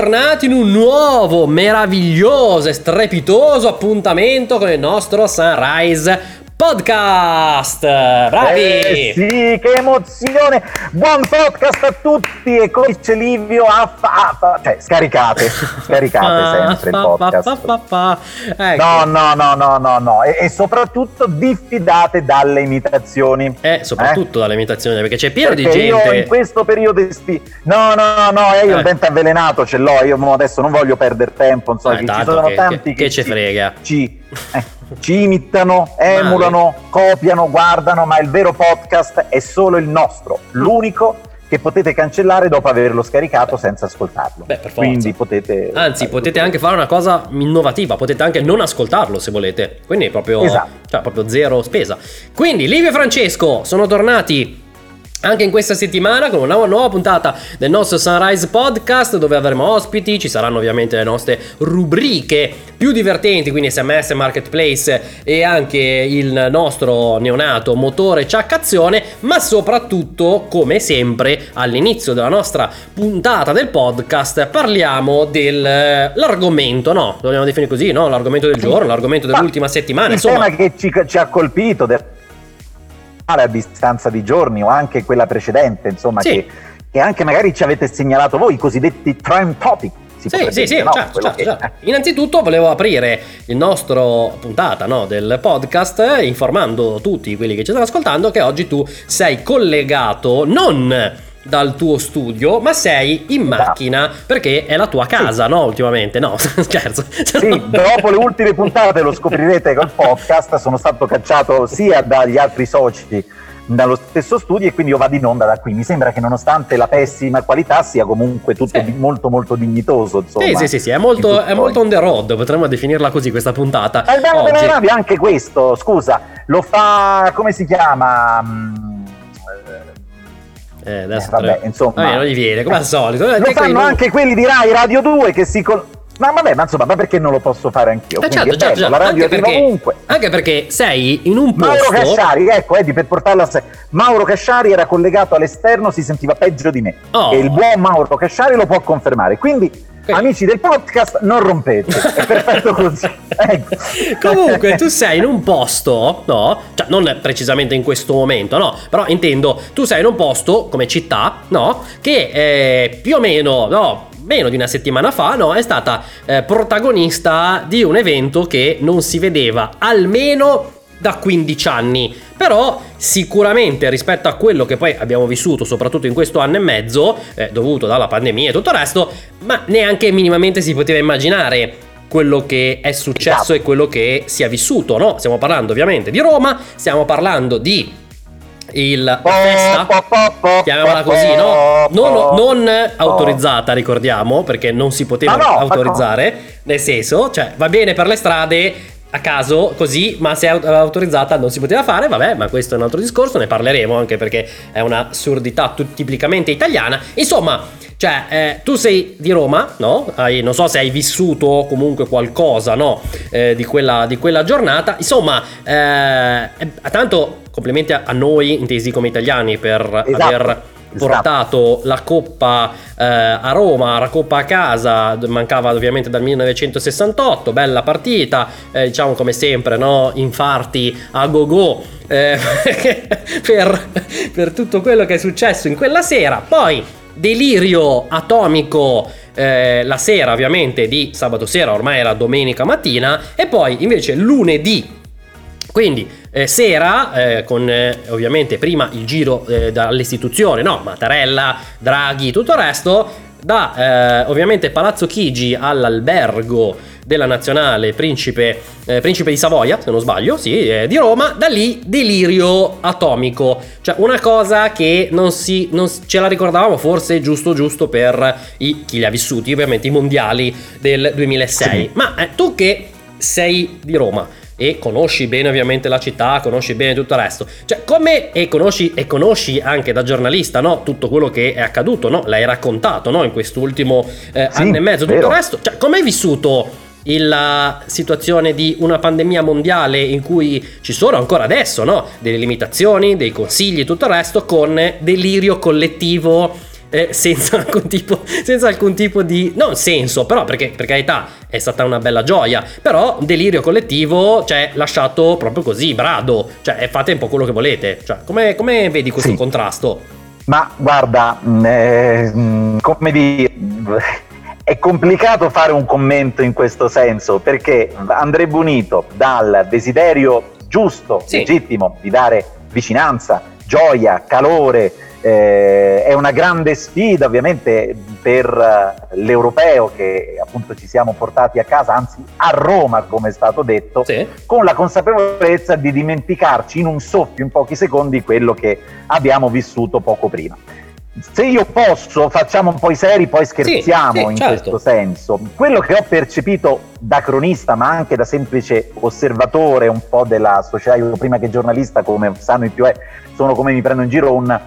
Bentornati in un nuovo, meraviglioso e strepitoso appuntamento con il nostro Sunrise Podcast. Bravi! Eh sì, che emozione! Buon podcast a tutti e come dice Livio, a fa, fa, cioè scaricate, scaricate sempre il podcast. Ecco. No, no, no, no, no, no, e, e soprattutto diffidate dalle imitazioni. Eh, soprattutto eh? dalle imitazioni, perché c'è pieno perché di gente... io in questo periodo esti... No, no, no, eh, io eh. il dente avvelenato ce l'ho, io adesso non voglio perdere tempo, insomma, eh, ci sono che, tanti che... Che ci frega. Ci... Eh ci imitano, emulano, copiano, guardano, ma il vero podcast è solo il nostro, l'unico che potete cancellare dopo averlo scaricato senza ascoltarlo. Beh, per forza. Quindi potete... Anzi, potete tutto. anche fare una cosa innovativa, potete anche non ascoltarlo se volete. Quindi è proprio, esatto. cioè, proprio zero spesa. Quindi, Livio e Francesco sono tornati anche in questa settimana con una nuova puntata del nostro Sunrise Podcast dove avremo ospiti, ci saranno ovviamente le nostre rubriche più divertenti, quindi SMS, Marketplace e anche il nostro neonato motore ciaccazione, ma soprattutto, come sempre, all'inizio della nostra puntata del podcast parliamo dell'argomento, no? Lo vogliamo definire così, no? L'argomento del giorno, l'argomento dell'ultima settimana. Il insomma. tema che ci, ci ha colpito del a distanza di giorni o anche quella precedente, insomma, sì. che, che, anche magari ci avete segnalato voi, i cosiddetti trend topic. sì, sì, sì, no? certo, certo, che... certo. Innanzitutto volevo aprire il nostro puntata no, del podcast informando tutti quelli che ci stanno ascoltando che oggi tu sei collegato non dal tuo studio, ma sei in macchina perché è la tua casa, sì. no? Ultimamente, no, scherzo. Sì, dopo le ultime puntate lo scoprirete col podcast, sono stato cacciato sia dagli altri soci dallo stesso studio e quindi io vado in onda da qui. Mi sembra che nonostante la pessima qualità sia comunque tutto sì. molto molto dignitoso. Insomma, sì, sì, sì, sì. È, molto, è molto on the road, potremmo definirla così questa puntata. E il bello delle navi anche questo, scusa, lo fa, come si chiama? Eh, eh, vabbè, insomma, vabbè, non gli viene come al solito. Lo fanno non... anche quelli di Rai Radio 2 che si. Col... Ma vabbè, ma insomma, ma perché non lo posso fare anch'io? Eh certo, certo, certo. La radio anche perché, ovunque. Anche perché sei in un posto... Mauro Casciari, ecco, Eddie, per portarla a sé. Mauro Casciari era collegato all'esterno, si sentiva peggio di me. Oh. E il buon Mauro Casciari lo può confermare. Quindi Amici del podcast, non rompete, è perfetto così. Ecco. Comunque, tu sei in un posto, no? Cioè, non precisamente in questo momento, no? Però intendo, tu sei in un posto come città, no? Che eh, più o meno, no? meno di una settimana fa, no, è stata eh, protagonista di un evento che non si vedeva almeno da 15 anni. Però sicuramente rispetto a quello che poi abbiamo vissuto, soprattutto in questo anno e mezzo, eh, dovuto dalla pandemia e tutto il resto, ma neanche minimamente si poteva immaginare quello che è successo e quello che si è vissuto, no? Stiamo parlando ovviamente di Roma, stiamo parlando di il festa, chiamiamola così, no? Non, non, autorizzata, ricordiamo, perché non si poteva no, autorizzare, nel senso, cioè va bene per le strade, a caso così, ma se è autorizzata non si poteva fare, vabbè, ma questo è un altro discorso, ne parleremo anche perché è un'assurdità tipicamente italiana. Insomma, cioè, eh, tu sei di Roma, no? Hai, non so se hai vissuto comunque qualcosa, no? Eh, di, quella, di, quella, giornata. Insomma, eh, tanto complimenti a, a, noi, intesi come italiani, per esatto. aver portato esatto. la coppa eh, a Roma, la coppa a casa, mancava ovviamente dal 1968, bella partita, eh, diciamo come sempre, no? infarti a go-go eh, per, per tutto quello che è successo in quella sera, poi delirio atomico eh, la sera ovviamente di sabato sera, ormai era domenica mattina, e poi invece lunedì quindi eh, sera, eh, con eh, ovviamente prima il giro eh, dall'istituzione, no? Mattarella, Draghi, tutto il resto, da eh, ovviamente Palazzo Chigi all'albergo della nazionale Principe, eh, Principe di Savoia, se non sbaglio, sì, di Roma, da lì delirio atomico, cioè una cosa che non, si, non ce la ricordavamo forse giusto giusto per i, chi li ha vissuti, ovviamente i mondiali del 2006. Sì. Ma tu che sei di Roma, e conosci bene ovviamente la città, conosci bene tutto il resto. Cioè, come e conosci, e conosci anche da giornalista, no? Tutto quello che è accaduto, no? L'hai raccontato, no? In quest'ultimo eh, sì, anno e mezzo, tutto vero. il resto. Cioè, come hai vissuto la situazione di una pandemia mondiale in cui ci sono ancora adesso, no? Delle limitazioni, dei consigli, tutto il resto, con delirio collettivo eh, senza, alcun tipo, senza alcun tipo di... non senso, però perché per carità è stata una bella gioia, però delirio collettivo, cioè lasciato proprio così, brado, cioè fate un po' quello che volete, cioè come, come vedi questo sì. contrasto? Ma guarda, mm, eh, mm, come dire, è complicato fare un commento in questo senso perché André Bonito dal desiderio giusto, sì. legittimo di dare vicinanza, gioia, calore, eh, è una grande sfida ovviamente per uh, l'europeo che appunto ci siamo portati a casa, anzi a Roma come è stato detto, sì. con la consapevolezza di dimenticarci in un soffio, in pochi secondi, quello che abbiamo vissuto poco prima. Se io posso, facciamo un po' i seri, poi scherziamo sì, sì, in certo. questo senso. Quello che ho percepito da cronista, ma anche da semplice osservatore un po' della società, io prima che giornalista, come sanno i più, è, sono come mi prendo in giro un,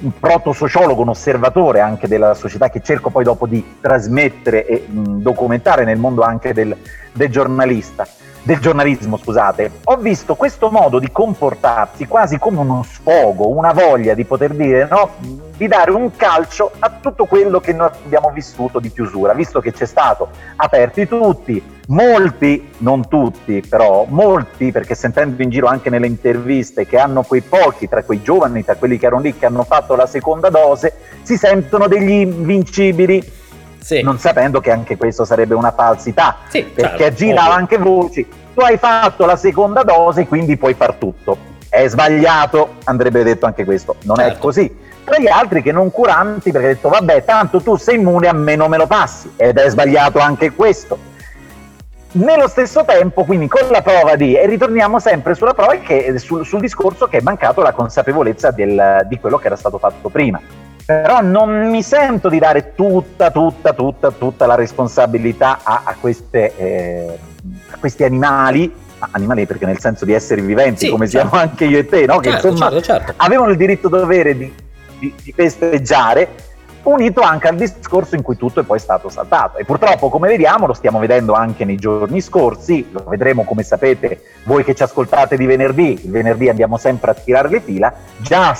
un proto-sociologo, un osservatore anche della società che cerco poi dopo di trasmettere e mh, documentare nel mondo anche del, del giornalista del giornalismo, scusate, ho visto questo modo di comportarsi quasi come uno sfogo, una voglia di poter dire no, di dare un calcio a tutto quello che noi abbiamo vissuto di chiusura, visto che c'è stato aperti tutti, molti, non tutti, però molti, perché sentendo in giro anche nelle interviste che hanno quei pochi tra quei giovani, tra quelli che erano lì che hanno fatto la seconda dose, si sentono degli invincibili sì. non sapendo che anche questo sarebbe una falsità, sì, perché certo, girava anche voci, tu hai fatto la seconda dose, quindi puoi far tutto. È sbagliato, andrebbe detto anche questo, non certo. è così. Tra gli altri che non curanti, perché ha detto vabbè, tanto tu sei immune, a me non me lo passi, ed è sbagliato anche questo. Nello stesso tempo, quindi con la prova di, e ritorniamo sempre sulla prova che, sul, sul discorso che è mancato la consapevolezza del, di quello che era stato fatto prima però non mi sento di dare tutta, tutta, tutta, tutta la responsabilità a, a, queste, eh, a questi animali, animali perché nel senso di esseri viventi sì, come certo. siamo anche io e te, no? che certo, insomma certo, avevano il diritto dovere di, di, di festeggiare unito anche al discorso in cui tutto è poi stato saltato. E purtroppo, come vediamo, lo stiamo vedendo anche nei giorni scorsi, lo vedremo come sapete voi che ci ascoltate di venerdì, il venerdì andiamo sempre a tirare le fila, già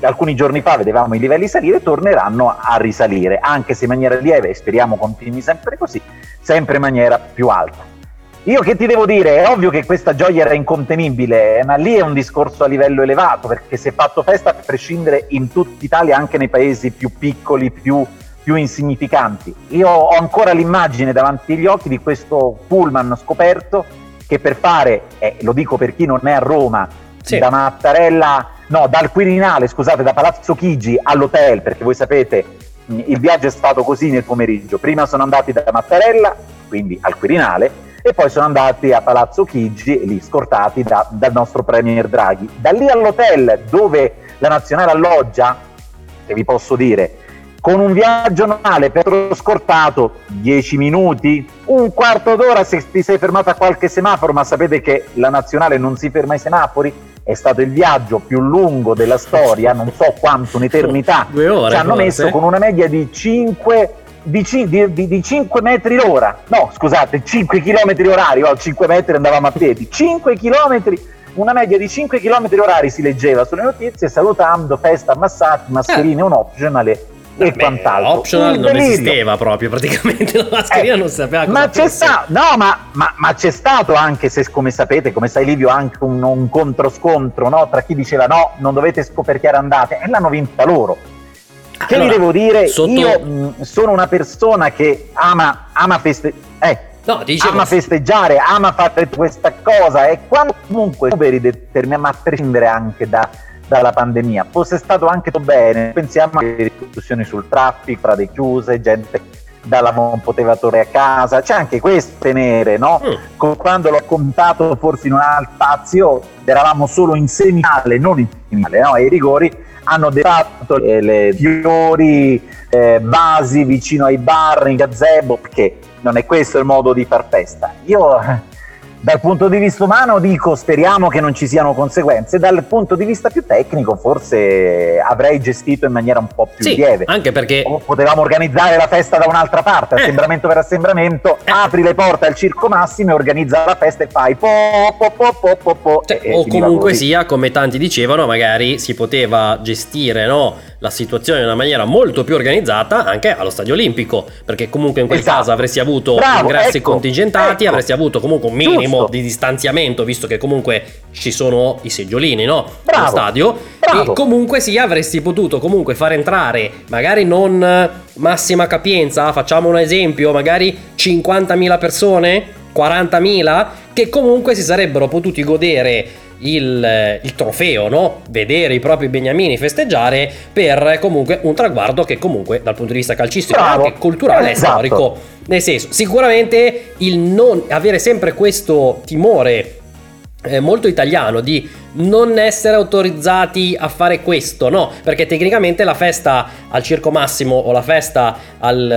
alcuni giorni fa vedevamo i livelli salire, torneranno a risalire, anche se in maniera lieve, e speriamo continui sempre così, sempre in maniera più alta. Io che ti devo dire, è ovvio che questa gioia era incontenibile, ma lì è un discorso a livello elevato, perché si è fatto festa a prescindere in tutta Italia, anche nei paesi più piccoli, più, più insignificanti. Io ho ancora l'immagine davanti agli occhi di questo pullman scoperto che per fare, eh, lo dico per chi non è a Roma, sì. da Mattarella, no, dal Quirinale, scusate, da Palazzo Chigi all'hotel, perché voi sapete il viaggio è stato così nel pomeriggio. Prima sono andati da Mattarella, quindi al Quirinale, e poi sono andati a Palazzo Chigi, lì scortati da, dal nostro Premier Draghi. Da lì all'hotel dove la nazionale alloggia, che vi posso dire, con un viaggio normale per scortato 10 minuti, un quarto d'ora se ti sei fermato a qualche semaforo, ma sapete che la nazionale non si ferma ai semafori, è stato il viaggio più lungo della storia, non so quanto, un'eternità. Due ore, ci hanno messo con una media di 5 di, di, di, di, 5 metri l'ora, no scusate, 5 km orari, oh, 5 metri andavamo a piedi, 5 km, una media di 5 km orari si leggeva sulle notizie, salutando, festa, massati, mascherine, eh. un optional e Beh, quant'altro. Optional non delirio. esisteva proprio praticamente, la mascherina eh, non sapeva cosa ma c'è stato, no, ma, ma, ma, c'è stato anche, se come sapete, come sai Livio, anche un, un contro-scontro no? tra chi diceva no, non dovete scoperchiare andate, e l'hanno vinta loro che allora, vi devo dire? Sotto... Io sono una persona che ama, ama, feste... eh, no, ama festeggiare, ama fare questa cosa e quando comunque superi determinati, a prescindere anche da, dalla pandemia, fosse stato anche bene, pensiamo alle ripercussioni sul traffico, strade chiuse, gente dalla non poteva tornare a casa, c'è anche questo tenere, no? Mm. Quando l'ho contato forse in una spazio eravamo solo in semifinale, non in finale, no? E i rigori hanno defatto le, le fiori eh, basi vicino ai bar in gazebo perché non è questo il modo di far festa. Io dal punto di vista umano dico speriamo che non ci siano conseguenze, dal punto di vista più tecnico forse avrei gestito in maniera un po' più sì, lieve. Anche perché o potevamo organizzare la festa da un'altra parte, eh. assembramento per assembramento, eh. apri le porte al Circo Massimo e organizza la festa e fai po po po po po, po cioè, o comunque sia, come tanti dicevano, magari si poteva gestire, no? La situazione in una maniera molto più organizzata anche allo stadio olimpico, perché comunque in quel esatto. caso avresti avuto Bravo, ingressi ecco, contingentati, ecco. avresti avuto comunque un minimo Giusto. di distanziamento, visto che comunque ci sono i seggiolini, no? Bravo. Allo stadio. Bravo. E comunque sì, avresti potuto comunque far entrare, magari non massima capienza, facciamo un esempio, magari 50.000 persone, 40.000, che comunque si sarebbero potuti godere il, il, trofeo, no? vedere i propri beniamini festeggiare per comunque un traguardo che comunque dal punto di vista calcistico e anche culturale esatto. è storico. Nel senso, sicuramente il non avere sempre questo timore eh, molto italiano di non essere autorizzati a fare questo, no? Perché tecnicamente la festa al Circo Massimo o la festa al, eh,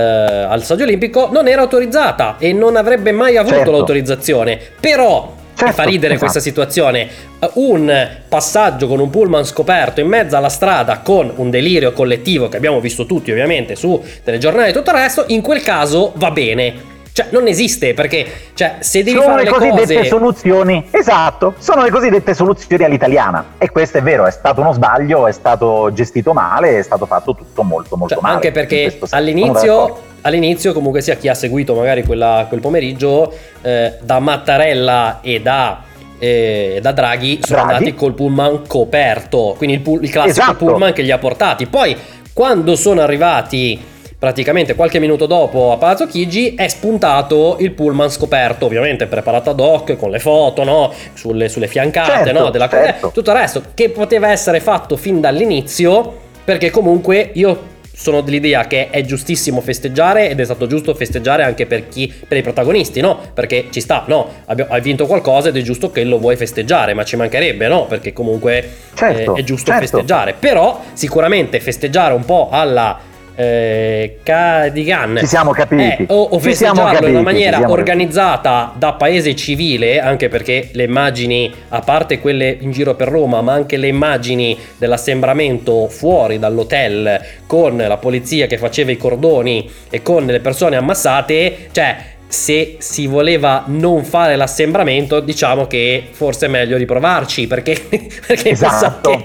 al Stadio Olimpico non era autorizzata e non avrebbe mai avuto certo. l'autorizzazione. Però Certo, fa ridere esatto. questa situazione. Un passaggio con un pullman scoperto in mezzo alla strada con un delirio collettivo che abbiamo visto tutti ovviamente su telegiornali e tutto il resto, in quel caso va bene. Cioè, non esiste perché, cioè, se devi sono fare le cosiddette cose... soluzioni, esatto, sono le cosiddette soluzioni all'italiana. E questo è vero, è stato uno sbaglio, è stato gestito male, è stato fatto tutto molto, molto cioè, male. Anche perché all'inizio, all'inizio, comunque sia chi ha seguito magari quella, quel pomeriggio, eh, da Mattarella e da eh, da Draghi sono Draghi. andati col pullman coperto, quindi il, pull, il classico esatto. pullman che li ha portati. Poi quando sono arrivati praticamente qualche minuto dopo a Palazzo Chigi è spuntato il pullman scoperto, ovviamente preparato ad hoc con le foto, no? sulle, sulle, fiancate certo, no? della certo. tutto il resto che poteva essere fatto fin dall'inizio perché comunque io sono dell'idea che è giustissimo festeggiare ed è stato giusto festeggiare anche per chi per i protagonisti, no? Perché ci sta, no? hai vinto qualcosa ed è giusto che lo vuoi festeggiare, ma ci mancherebbe, no? Perché comunque certo, eh, è giusto certo. festeggiare. Però sicuramente festeggiare un po' alla eh, Cadigan ci siamo capiti eh, o, o festeggiarlo in una maniera organizzata capiti. da paese civile anche perché le immagini a parte quelle in giro per Roma ma anche le immagini dell'assembramento fuori dall'hotel con la polizia che faceva i cordoni e con le persone ammassate cioè se si voleva non fare l'assembramento, diciamo che forse è meglio riprovarci perché, perché esatto.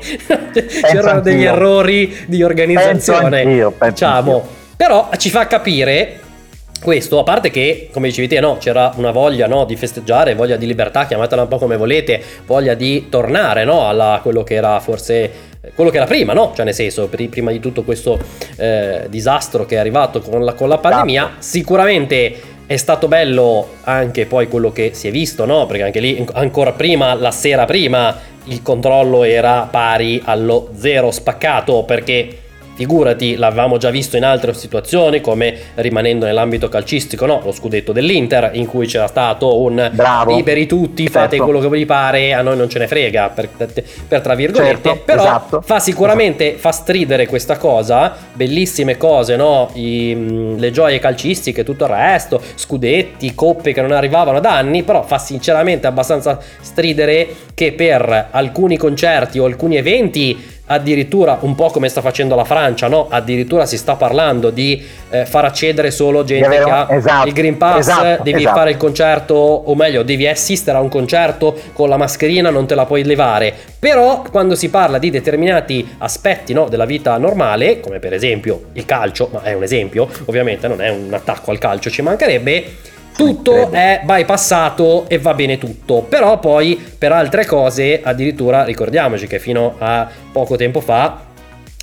c'erano degli errori di organizzazione. Penso anch'io, penso diciamo. Anch'io. Però ci fa capire questo, a parte che, come dicevi te, no, c'era una voglia no, di festeggiare, voglia di libertà, chiamatela un po' come volete, voglia di tornare no, a quello che era forse quello che era prima, no? Cioè, nel senso, prima di tutto questo eh, disastro che è arrivato con la, con la pandemia, esatto. sicuramente è stato bello anche poi quello che si è visto, no? Perché anche lì, ancora prima, la sera prima, il controllo era pari allo zero spaccato perché Figurati, l'avevamo già visto in altre situazioni, come rimanendo nell'ambito calcistico, no? Lo scudetto dell'Inter, in cui c'era stato un Bravo. liberi tutti, fate certo. quello che vi pare, a noi non ce ne frega, per, per tra virgolette. Certo, Però esatto. fa sicuramente, esatto. fa stridere questa cosa, bellissime cose, no? I, le gioie calcistiche, tutto il resto, scudetti, coppe che non arrivavano da anni, però fa sinceramente abbastanza stridere che per alcuni concerti o alcuni eventi addirittura un po' come sta facendo la Francia, no? Addirittura si sta parlando di eh, far accedere solo gente che ha esatto, il Green Pass, esatto, devi esatto. fare il concerto, o meglio, devi assistere a un concerto con la mascherina, non te la puoi levare. Però quando si parla di determinati aspetti no, della vita normale, come per esempio il calcio, ma è un esempio, ovviamente non è un attacco al calcio, ci mancherebbe tutto è bypassato e va bene tutto. Però poi per altre cose, addirittura ricordiamoci che fino a poco tempo fa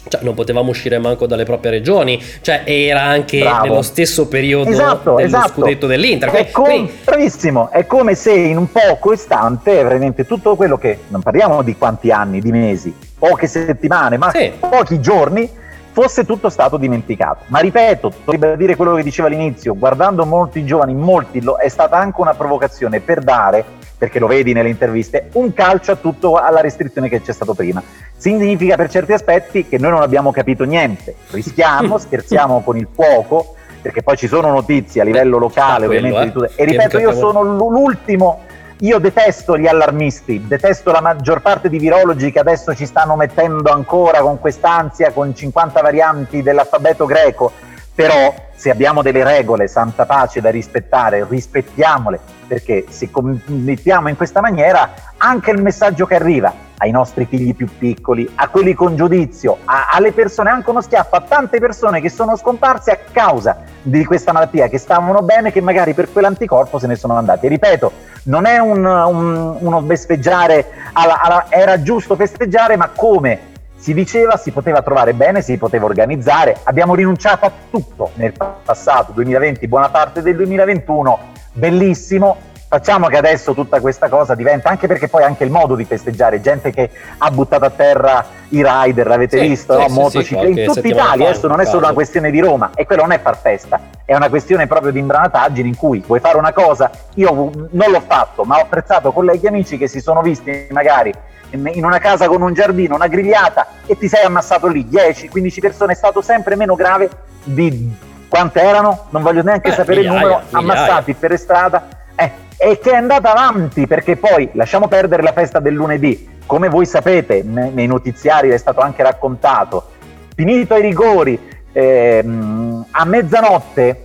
cioè, non potevamo uscire manco dalle proprie regioni, cioè era anche Bravo. nello stesso periodo esatto, dello esatto. scudetto dell'Inter. È com- quindi... Bravissimo, è come se in un poco istante, veramente tutto quello che, non parliamo di quanti anni, di mesi, poche settimane, ma sì. pochi giorni, fosse tutto stato dimenticato. Ma ripeto, ribadire quello che dicevo all'inizio, guardando molti giovani, molti lo, è stata anche una provocazione per dare, perché lo vedi nelle interviste, un calcio a tutto alla restrizione che c'è stato prima. Significa per certi aspetti che noi non abbiamo capito niente, rischiamo, scherziamo con il fuoco, perché poi ci sono notizie a livello locale, quello, ovviamente. Eh? E ripeto, io sono l'ultimo io detesto gli allarmisti, detesto la maggior parte di virologi che adesso ci stanno mettendo ancora con quest'ansia, con 50 varianti dell'alfabeto greco, però se abbiamo delle regole, santa pace da rispettare, rispettiamole, perché se commettiamo in questa maniera anche il messaggio che arriva ai nostri figli più piccoli, a quelli con giudizio, a, alle persone, anche uno schiaffo a tante persone che sono scomparse a causa di questa malattia, che stavano bene, che magari per quell'anticorpo se ne sono andati. Ripeto, non è un, un, uno festeggiare, alla, alla, era giusto festeggiare, ma come si diceva si poteva trovare bene, si poteva organizzare, abbiamo rinunciato a tutto nel passato, 2020, buona parte del 2021, bellissimo, facciamo che adesso tutta questa cosa diventa, anche perché poi anche il modo di festeggiare, gente che ha buttato a terra i rider, l'avete sì, visto, sì, no? sì, motocicli, in tutta Italia, adesso non è solo una questione di Roma, e quello non è far festa, è una questione proprio di imbranataggine in cui vuoi fare una cosa, io non l'ho fatto, ma ho apprezzato colleghi e amici che si sono visti magari in una casa con un giardino, una grigliata e ti sei ammassato lì 10-15 persone, è stato sempre meno grave di quante erano, non voglio neanche eh, sapere migliaia, il numero, migliaia. ammassati per strada. Eh, e che è andata avanti perché poi lasciamo perdere la festa del lunedì, come voi sapete nei notiziari è stato anche raccontato, finito i rigori ehm, a mezzanotte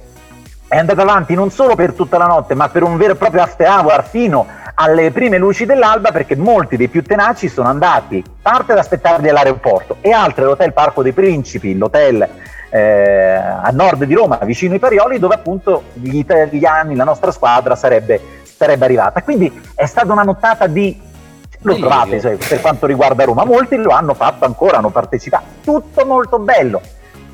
è andata avanti non solo per tutta la notte ma per un vero e proprio after hour fino alle prime luci dell'alba perché molti dei più tenaci sono andati parte ad aspettarli all'aeroporto e altri all'Hotel Parco dei Principi, l'hotel eh, a nord di Roma, vicino ai Parioli, dove appunto gli italiani, la nostra squadra sarebbe, sarebbe arrivata. Quindi è stata una nottata di lo trovate cioè, per quanto riguarda Roma, molti lo hanno fatto ancora, hanno partecipato, tutto molto bello.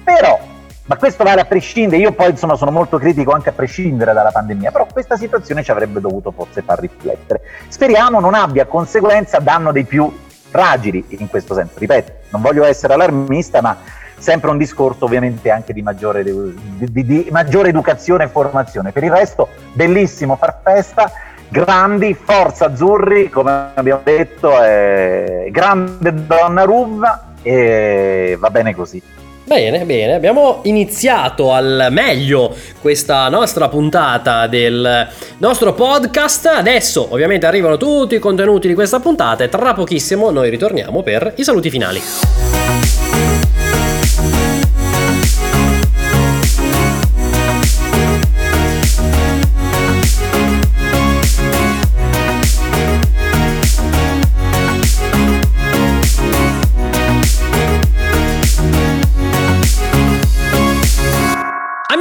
Però ma questo vale a prescindere, io poi insomma sono molto critico anche a prescindere dalla pandemia, però questa situazione ci avrebbe dovuto forse far riflettere. Speriamo non abbia conseguenza a danno dei più fragili in questo senso, ripeto, non voglio essere allarmista, ma sempre un discorso ovviamente anche di maggiore, di, di, di maggiore educazione e formazione. Per il resto, bellissimo far festa, grandi, forza azzurri, come abbiamo detto, eh, grande donna Ruva e va bene così. Bene, bene, abbiamo iniziato al meglio questa nostra puntata del nostro podcast. Adesso ovviamente arrivano tutti i contenuti di questa puntata e tra pochissimo noi ritorniamo per i saluti finali.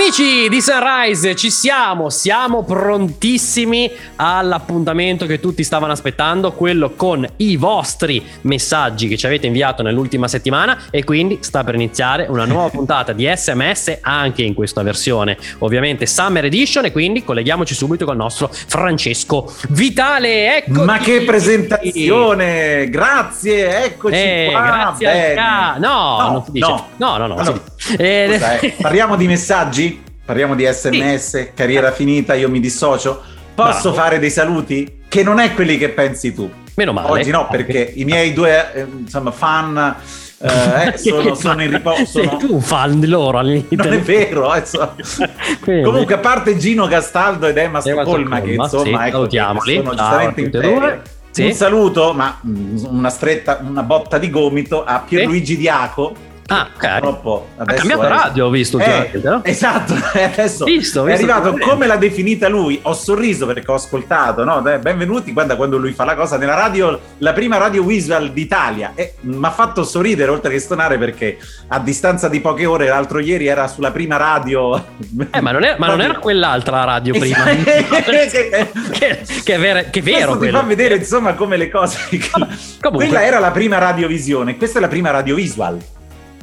Amici di Sunrise, ci siamo, siamo prontissimi all'appuntamento che tutti stavano aspettando, quello con i vostri messaggi che ci avete inviato nell'ultima settimana e quindi sta per iniziare una nuova puntata di SMS anche in questa versione, ovviamente Summer Edition e quindi colleghiamoci subito con il nostro Francesco Vitale. Ecco Ma che presentazione! Grazie, eccoci eh, qua. Grazie no, no. No, no, no. no, no. no. Eh, Parliamo di messaggi? Parliamo di sms, sì. carriera finita, io mi dissocio. Posso Bravo. fare dei saluti? Che non è quelli che pensi tu. Meno male. Oggi no, perché i miei due eh, insomma, fan eh, sono, sono, in riposo. Sei tu un fan di loro all'inizio. Non è vero. Eh, so. Comunque, a parte Gino Castaldo ed Emma Stoccolma, che insomma sì, ecco, sono giustamente in ferie. Sì. Un saluto, ma mm, una stretta, una botta di gomito a Pierluigi sì. Diaco Ah, ok. Purtroppo ha cambiato è... radio, ho visto eh, no? Esatto, adesso visto, visto, è arrivato come l'ha definita lui. Ho sorriso perché ho ascoltato, no? Benvenuti, guarda quando lui fa la cosa nella radio, la prima radio visual d'Italia. E mi ha fatto sorridere oltre che stonare perché a distanza di poche ore, l'altro ieri era sulla prima radio. Eh, ma non, è, ma non era quell'altra radio prima. che, che, è vero. Che è vero ti fa vedere insomma come le cose. Comunque. Quella era la prima radiovisione, questa è la prima radiovisual.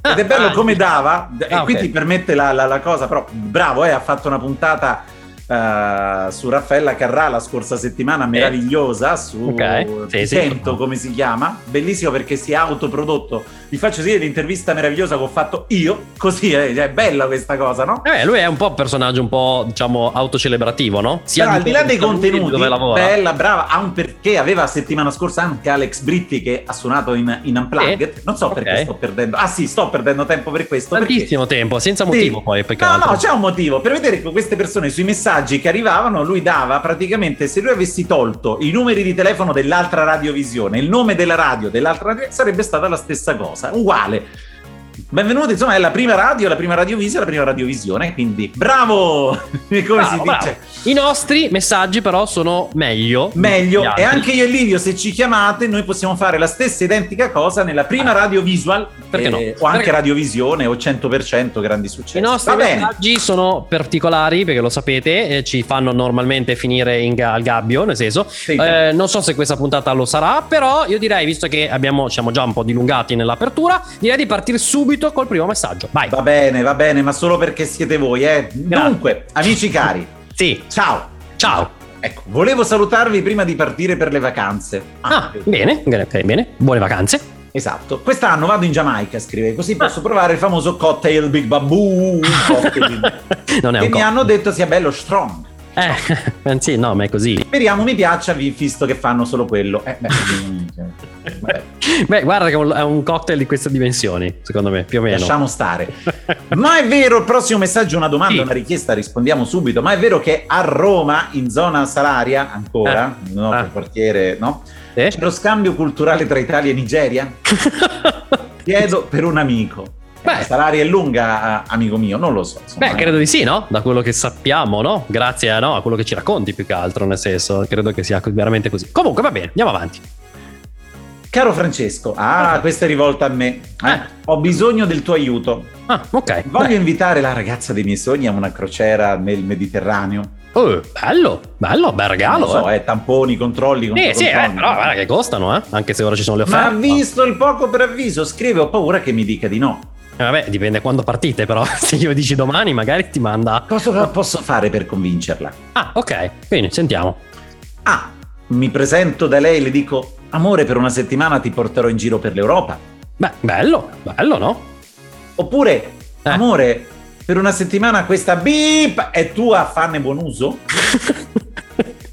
Ed è bello ah, come dava, ah, e qui okay. ti permette la, la, la, cosa, però bravo, eh, ha fatto una puntata uh, su Raffaella Carrà la scorsa settimana, meravigliosa, su okay. sì, Sento, sì. come si chiama, bellissimo perché si è autoprodotto vi faccio sentire l'intervista meravigliosa che ho fatto io, così eh, è bella questa cosa, no? Eh, lui è un po' un personaggio un po', diciamo, autocelebrativo, no? Sia Però, al di là dei contenuti, dove lavora. bella, brava, ha un perché, aveva settimana scorsa anche Alex Britti che ha suonato in, in Unplugged, eh? non so okay. perché sto perdendo, ah sì, sto perdendo tempo per questo. Tantissimo perché... tempo, senza motivo sì. poi, peccato. No, no, c'è un motivo, per vedere che queste persone sui messaggi che arrivavano, lui dava praticamente, se lui avessi tolto i numeri di telefono dell'altra radiovisione, il nome della radio dell'altra radio, sarebbe stata la stessa cosa, uguale. Benvenuti, insomma, è la prima radio, la prima radiovisione, la prima radiovisione, quindi bravo! Come bravo, si dice? I nostri messaggi però sono meglio. Meglio. E anche io e Livio, se ci chiamate, noi possiamo fare la stessa identica cosa nella prima radio visual. Perché eh, no? O anche perché... radiovisione o 100% grandi successi. I nostri Va messaggi bene. sono particolari, perché lo sapete, eh, ci fanno normalmente finire in al gabbio, nel senso. Sì, eh, non so se questa puntata lo sarà, però io direi, visto che abbiamo, siamo già un po' dilungati nell'apertura, direi di partire subito col primo messaggio. Vai. Va bene, va bene, ma solo perché siete voi, eh. Dunque, amici cari. Sì. Ciao. Ciao. Ecco, volevo salutarvi prima di partire per le vacanze. Ah, ah bene, bene, bene. Buone vacanze. Esatto. Quest'anno vado in Giamaica, scrive, così ah. posso provare il famoso cocktail Big Baboo. non è un che mi hanno detto sia bello strong. Eh, sì, no, ma è così. Speriamo mi piaccia, visto che fanno solo quello. Eh, beh, beh, guarda che è un cocktail di queste dimensioni, secondo me, più o meno. Lasciamo stare. ma è vero, il prossimo messaggio una domanda, sì. una richiesta, rispondiamo subito. Ma è vero che a Roma, in zona salaria, ancora, eh. no, ah. quartiere, no? Eh? C'è lo scambio culturale tra Italia e Nigeria? Chiedo per un amico. Beh, Salaria è lunga, amico mio, non lo so. Insomma, beh, credo di sì, no? Da quello che sappiamo, no? Grazie a, no, a quello che ci racconti più che altro, nel senso, credo che sia veramente così. Comunque, va bene, andiamo avanti. Caro Francesco, ah, ah. questa è rivolta a me. Eh, eh. Ho bisogno del tuo aiuto. Ah, ok. Voglio beh. invitare la ragazza dei miei sogni a una crociera nel Mediterraneo. Oh, bello, bello, bel regalo. Non so, eh. eh tamponi, controlli. Sì, sì, eh, però guarda che costano, eh. Anche se ora ci sono le offerte. Ma visto il poco preavviso, scrive, ho paura che mi dica di no. Eh, vabbè, dipende quando partite, però. Se glielo dici domani, magari ti manda. Cosa posso fare per convincerla? Ah, ok. Bene, sentiamo. Ah, mi presento da lei e le dico: Amore, per una settimana ti porterò in giro per l'Europa. Beh, bello, bello, no? Oppure, eh. amore, per una settimana questa beep è tua, fanne buon uso?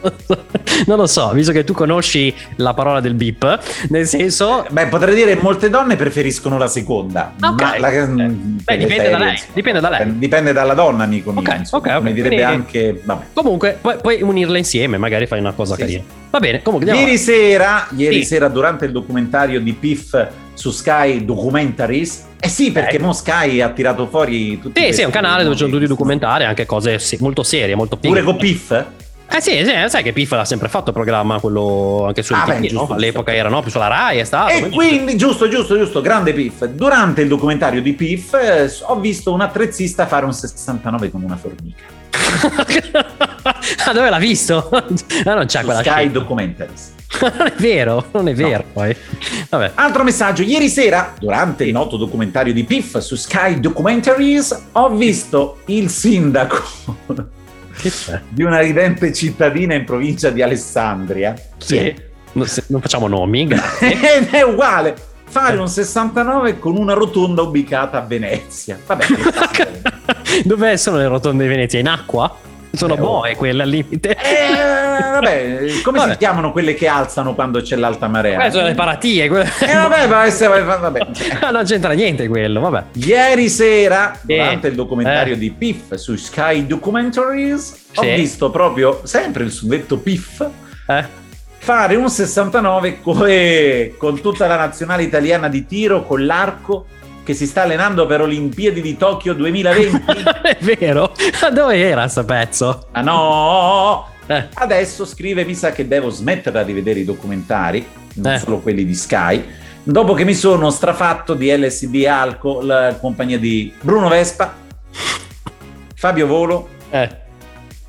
non lo so, visto che tu conosci la parola del beep, nel senso... Beh, potrei dire che molte donne preferiscono la seconda. Ok. La, eh, beh, dipende da lei. Dipende da lei. Dipende dalla donna, amico mio. Ok, ok, ok. Mi direbbe Quindi, anche... Vabbè. Comunque, puoi, puoi, unirle insieme, magari fai una cosa sì, carina. Sì. Va bene, comunque... Ieri sera, ieri sì. sera durante il documentario di Piff su Sky Documentaries. Eh sì, perché eh. mo Sky ha tirato fuori tutti Sì, sì, è un canale dove ci sono tutti i documentari, anche cose molto serie, molto piccole. Pure con Piff? Eh sì, sì, sai che Piff l'ha sempre fatto il programma, quello anche su ah, beh, giusto, no? All'epoca era no? più sulla Rai, è stato. E quindi, giusto, giusto, giusto, grande Piff. Durante il documentario di Piff eh, ho visto un attrezzista fare un 69 con una formica. ah, dove l'ha visto? ah, non c'è su quella Sky. Documentaries. non è vero, non è vero no. Altro messaggio, ieri sera, durante il noto documentario di Piff su Sky Documentaries, ho visto il sindaco di una ridente cittadina in provincia di Alessandria. Sì, non facciamo nomi, è uguale. Fare un 69 con una rotonda ubicata a Venezia. Vabbè, dove sono le rotonde di Venezia? In acqua? Sono eh, boe quelle al limite. Eh, vabbè, come vabbè. si chiamano quelle che alzano quando c'è l'alta marea? Eh, sono le paratie. Que- eh, vabbè, vabbè, vabbè. Non c'entra niente quello, vabbè. Ieri sera, durante il documentario eh. di Piff su Sky Documentaries, sì. ho visto proprio, sempre il suddetto Piff, eh. fare un 69 co- con tutta la nazionale italiana di tiro, con l'arco che si sta allenando per Olimpiadi di Tokyo 2020. È vero? Ma dove era questo pezzo? Ah no! Eh. Adesso scrive, mi sa che devo smetterla di vedere i documentari, non eh. solo quelli di Sky, dopo che mi sono strafatto di LSD Alco, la compagnia di Bruno Vespa, Fabio Volo eh.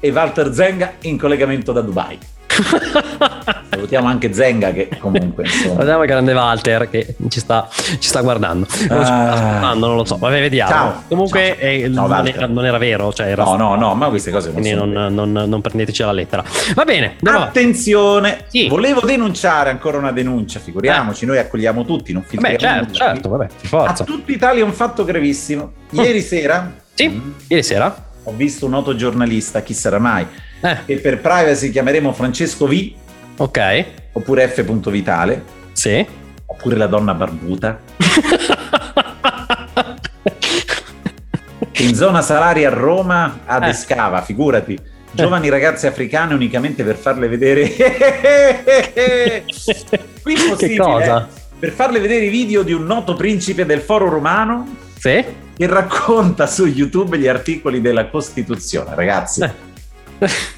e Walter Zenga in collegamento da Dubai. Salutiamo anche Zenga che comunque insomma. Salutiamo il grande Walter che ci sta, ci sta guardando. Non, ah. non lo so, vabbè vediamo. Ciao. Comunque ciao, eh, ciao, non, era, non, era, vero. Cioè era no, no, no, ma queste cose non sono non, non, non, prendeteci la lettera. Va bene. Attenzione, sì. volevo denunciare ancora una denuncia, figuriamoci, eh. noi accogliamo tutti, non filtriamo Beh, certo, certo, vabbè, forza. A tutta Italia un fatto gravissimo. Ieri mm. sera... Sì, mm, ieri sera. Ho visto un noto giornalista, chi sarà mai, eh. che per privacy chiameremo Francesco V Ok. Oppure F. Vitale. Sì. Oppure la donna barbuta. in zona salari a Roma ad eh. Escava, figurati. Giovani eh. ragazze africane unicamente per farle vedere. Qui che cosa? Per farle vedere i video di un noto principe del foro romano. Sì. Che racconta su YouTube gli articoli della Costituzione, ragazzi.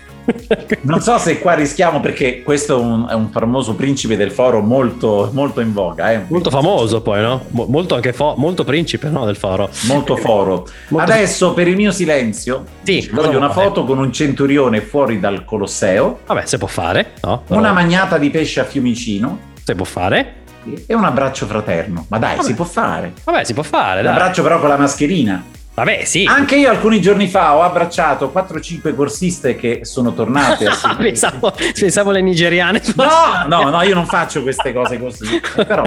Non so se qua rischiamo perché questo è un, è un famoso principe del foro molto, molto in voga. Eh? Molto famoso poi, no? Molto anche fo- molto principe no, del foro. Molto foro. molto Adesso per il mio silenzio sì, voglio una fare? foto con un centurione fuori dal Colosseo. Vabbè, se può fare. No, però... Una magnata di pesce a Fiumicino. Se può fare. E un abbraccio fraterno. Ma dai, Vabbè. si può fare. Vabbè, si può fare. L'abbraccio però con la mascherina. Vabbè, sì. Anche io alcuni giorni fa ho abbracciato 4-5 corsiste che sono tornate pensavo, pensavo le nigeriane. No, no, no, io non faccio queste cose così. Però...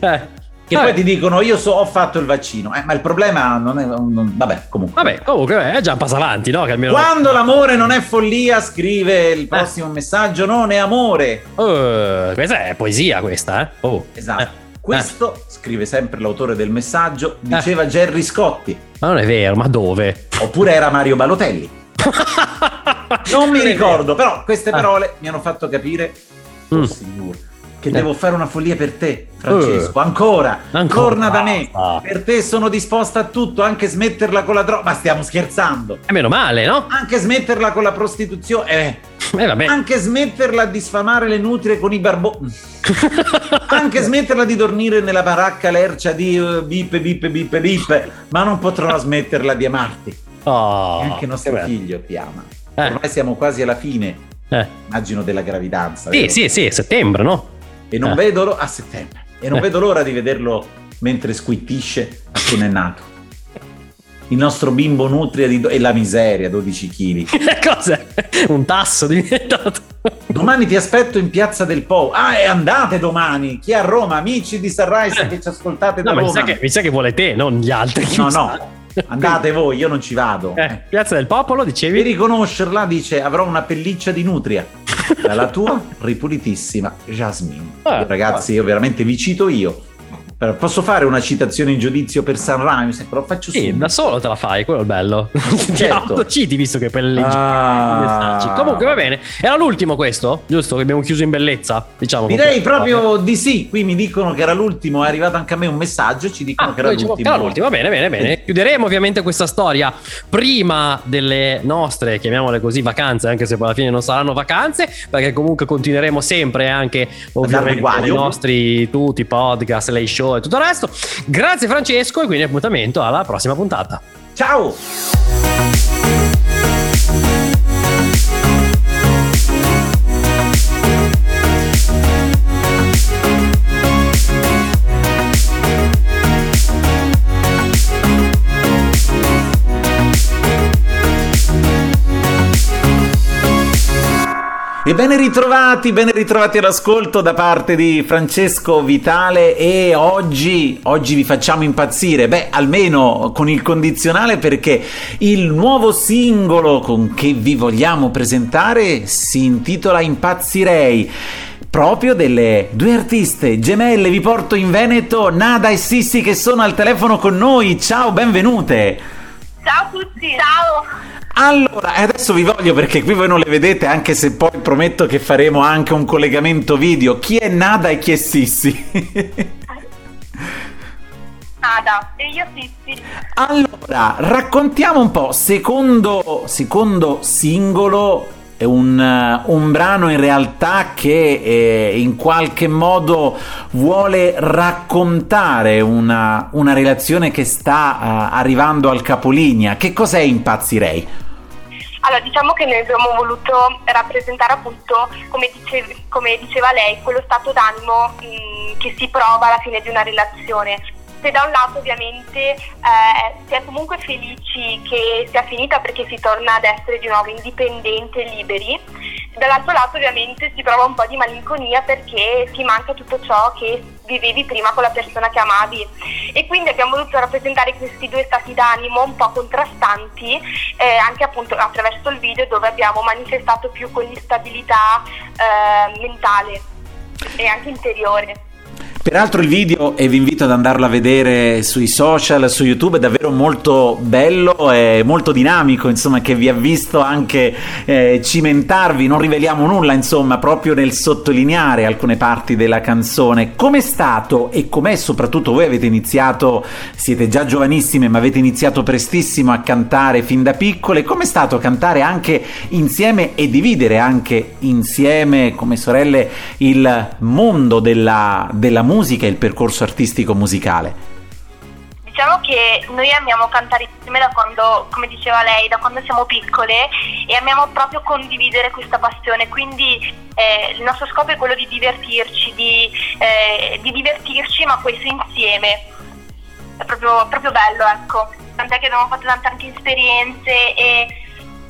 Eh. Che vabbè. poi ti dicono io so, ho fatto il vaccino, eh, ma il problema non è... Non, vabbè, comunque. Vabbè, comunque è già un passo avanti, no? Almeno... Quando l'amore non è follia, scrive il eh. prossimo eh. messaggio, non è amore. Uh, questa è poesia questa, eh? Oh. Esatto. Eh. Questo, eh. scrive sempre l'autore del messaggio, diceva eh. Gerry Scotti. Ma non è vero, ma dove? Oppure era Mario Balotelli. non mi ricordo, però queste ah. parole ah. mi hanno fatto capire, oh mm. signore, che eh. devo fare una follia per te, Francesco. Uh. Ancora, Ancora, torna da me. Ah. Per te sono disposta a tutto, anche smetterla con la droga. Ma stiamo scherzando. È meno male, no? Anche smetterla con la prostituzione. Eh eh, anche smetterla di sfamare le nutrie con i barboni. anche smetterla di dormire nella baracca lercia di uh, bip bip bip bip, ma non potrò smetterla di amarti. Oh, e anche nostro figlio ti ama. Eh. Ormai siamo quasi alla fine, eh. immagino, della gravidanza. Sì, vero? sì, sì, settembre, no? E non eh. vedo l'ora a settembre. E non eh. vedo l'ora di vederlo mentre squittisce è nato il nostro bimbo nutria di do- e la miseria, 12 kg. Cos'è? Un tasso diventato. Domani ti aspetto in Piazza del Po. Ah, e andate domani. Chi è a Roma? Amici di Sunrise eh. che ci ascoltate da no, Roma. Mi sa, che, mi sa che vuole te, non gli altri. No, no. Andate voi, io non ci vado. Eh, Piazza del Popolo, dicevi? Per riconoscerla dice avrò una pelliccia di nutria. Dalla tua ripulitissima Jasmine. Ah, ragazzi, io veramente vi cito io Posso fare una citazione in giudizio per Sunrise? Lo faccio sì, subito. da solo te la fai, quello è il bello. certo. citi visto che per ah. Comunque va bene. Era l'ultimo questo, giusto? Che abbiamo chiuso in bellezza, diciamo. Direi proprio di sì. Qui mi dicono che era l'ultimo, è arrivato anche a me un messaggio, ci dicono ah, che era l'ultimo. Che era l'ultimo, va bene, bene, bene. Chiuderemo ovviamente questa storia prima delle nostre, chiamiamole così, vacanze, anche se poi alla fine non saranno vacanze, perché comunque continueremo sempre anche ovviamente i nostri tutti i podcast, le show e tutto il resto. Grazie Francesco e quindi appuntamento alla prossima puntata. Ciao! E ben ritrovati, ben ritrovati all'ascolto da parte di Francesco Vitale e oggi, oggi vi facciamo impazzire, beh almeno con il condizionale perché il nuovo singolo con che vi vogliamo presentare si intitola Impazzirei proprio delle due artiste gemelle. Vi porto in Veneto Nada e Sissi che sono al telefono con noi. Ciao, benvenute. Ciao a tutti. Ciao. Allora, adesso vi voglio perché qui voi non le vedete, anche se poi prometto che faremo anche un collegamento video. Chi è Nada e chi è Sissi? Nada e io Sissi. Allora, raccontiamo un po', secondo, secondo singolo, un, un, brano in realtà che eh, in qualche modo vuole raccontare una, una relazione che sta uh, arrivando al capolinea. Che cos'è Impazzirei? Allora, diciamo che noi abbiamo voluto rappresentare appunto, come, dice, come diceva lei, quello stato d'animo mh, mm, che si prova alla fine di una relazione. Se da un lato ovviamente eh, si è comunque felici che sia finita perché si torna ad essere di nuovo indipendenti e liberi, dall'altro lato ovviamente si prova un po' di malinconia perché ti manca tutto ciò che vivevi prima con la persona che amavi e quindi abbiamo voluto rappresentare questi due stati d'animo un po' contrastanti eh, anche appunto attraverso il video dove abbiamo manifestato più con l'instabilità eh, mentale e anche interiore. Peraltro il video, e vi invito ad andarlo a vedere sui social, su YouTube, è davvero molto bello e molto dinamico, insomma, che vi ha visto anche eh, cimentarvi, non riveliamo nulla, insomma, proprio nel sottolineare alcune parti della canzone. Com'è stato e com'è soprattutto voi avete iniziato, siete già giovanissime, ma avete iniziato prestissimo a cantare fin da piccole, com'è stato cantare anche insieme e dividere anche insieme come sorelle il mondo della, della musica? Musica e il percorso artistico musicale? Diciamo che noi amiamo cantare insieme da quando, come diceva lei, da quando siamo piccole e amiamo proprio condividere questa passione, quindi eh, il nostro scopo è quello di divertirci, di, eh, di divertirci ma questo insieme. È proprio, proprio bello, ecco. Tant'è che abbiamo fatto tante anche esperienze e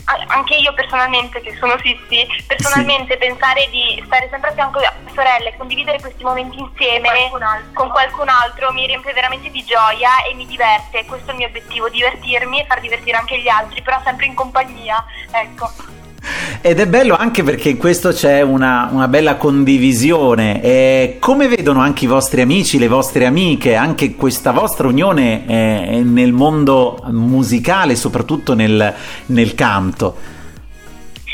anche io personalmente, che sono Sissi, personalmente sì. pensare di stare sempre a fianco a sorelle, e condividere questi momenti insieme qualcun con qualcun altro mi riempie veramente di gioia e mi diverte. Questo è il mio obiettivo, divertirmi e far divertire anche gli altri, però sempre in compagnia. Ecco. Ed è bello anche perché in questo c'è una, una bella condivisione. E come vedono anche i vostri amici, le vostre amiche, anche questa vostra unione eh, nel mondo musicale, soprattutto nel, nel canto?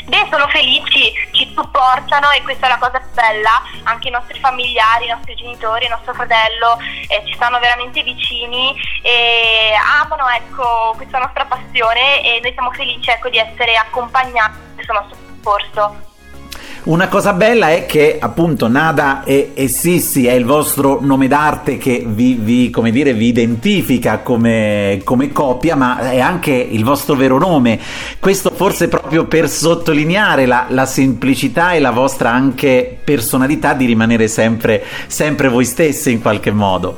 Beh, sono felici, ci supportano e questa è la cosa bella, anche i nostri familiari, i nostri genitori, il nostro fratello eh, ci stanno veramente vicini e amano ecco, questa nostra passione e noi siamo felici ecco, di essere accompagnati questo nostro percorso. Una cosa bella è che appunto Nada e, e Sissi è il vostro nome d'arte che vi, vi, come dire, vi identifica come, come, coppia, ma è anche il vostro vero nome. Questo forse proprio per sottolineare la, la semplicità e la vostra anche personalità di rimanere sempre, sempre voi stesse in qualche modo.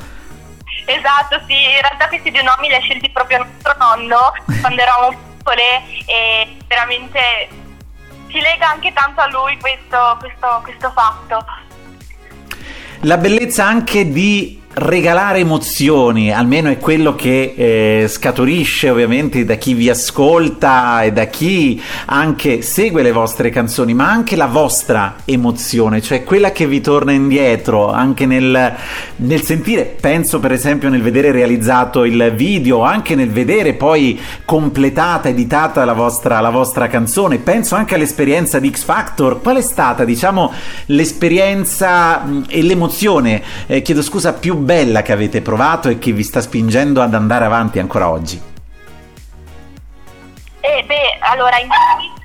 Esatto, sì, in realtà questi due nomi li ha scelti proprio nostro nonno quando eravamo piccole e veramente ci lega anche tanto a lui questo, questo, questo fatto. La bellezza anche di regalare emozioni, almeno è quello che eh, scaturisce ovviamente da chi vi ascolta e da chi anche segue le vostre canzoni, ma anche la vostra emozione, cioè quella che vi torna indietro, anche nel, nel sentire, penso per esempio nel vedere realizzato il video, anche nel vedere poi completata, editata la vostra, la vostra canzone, penso anche all'esperienza di X Factor, qual è stata diciamo l'esperienza e l'emozione, eh, chiedo scusa, più bella che avete provato e che vi sta spingendo ad andare avanti ancora oggi? Eh beh, allora in primis,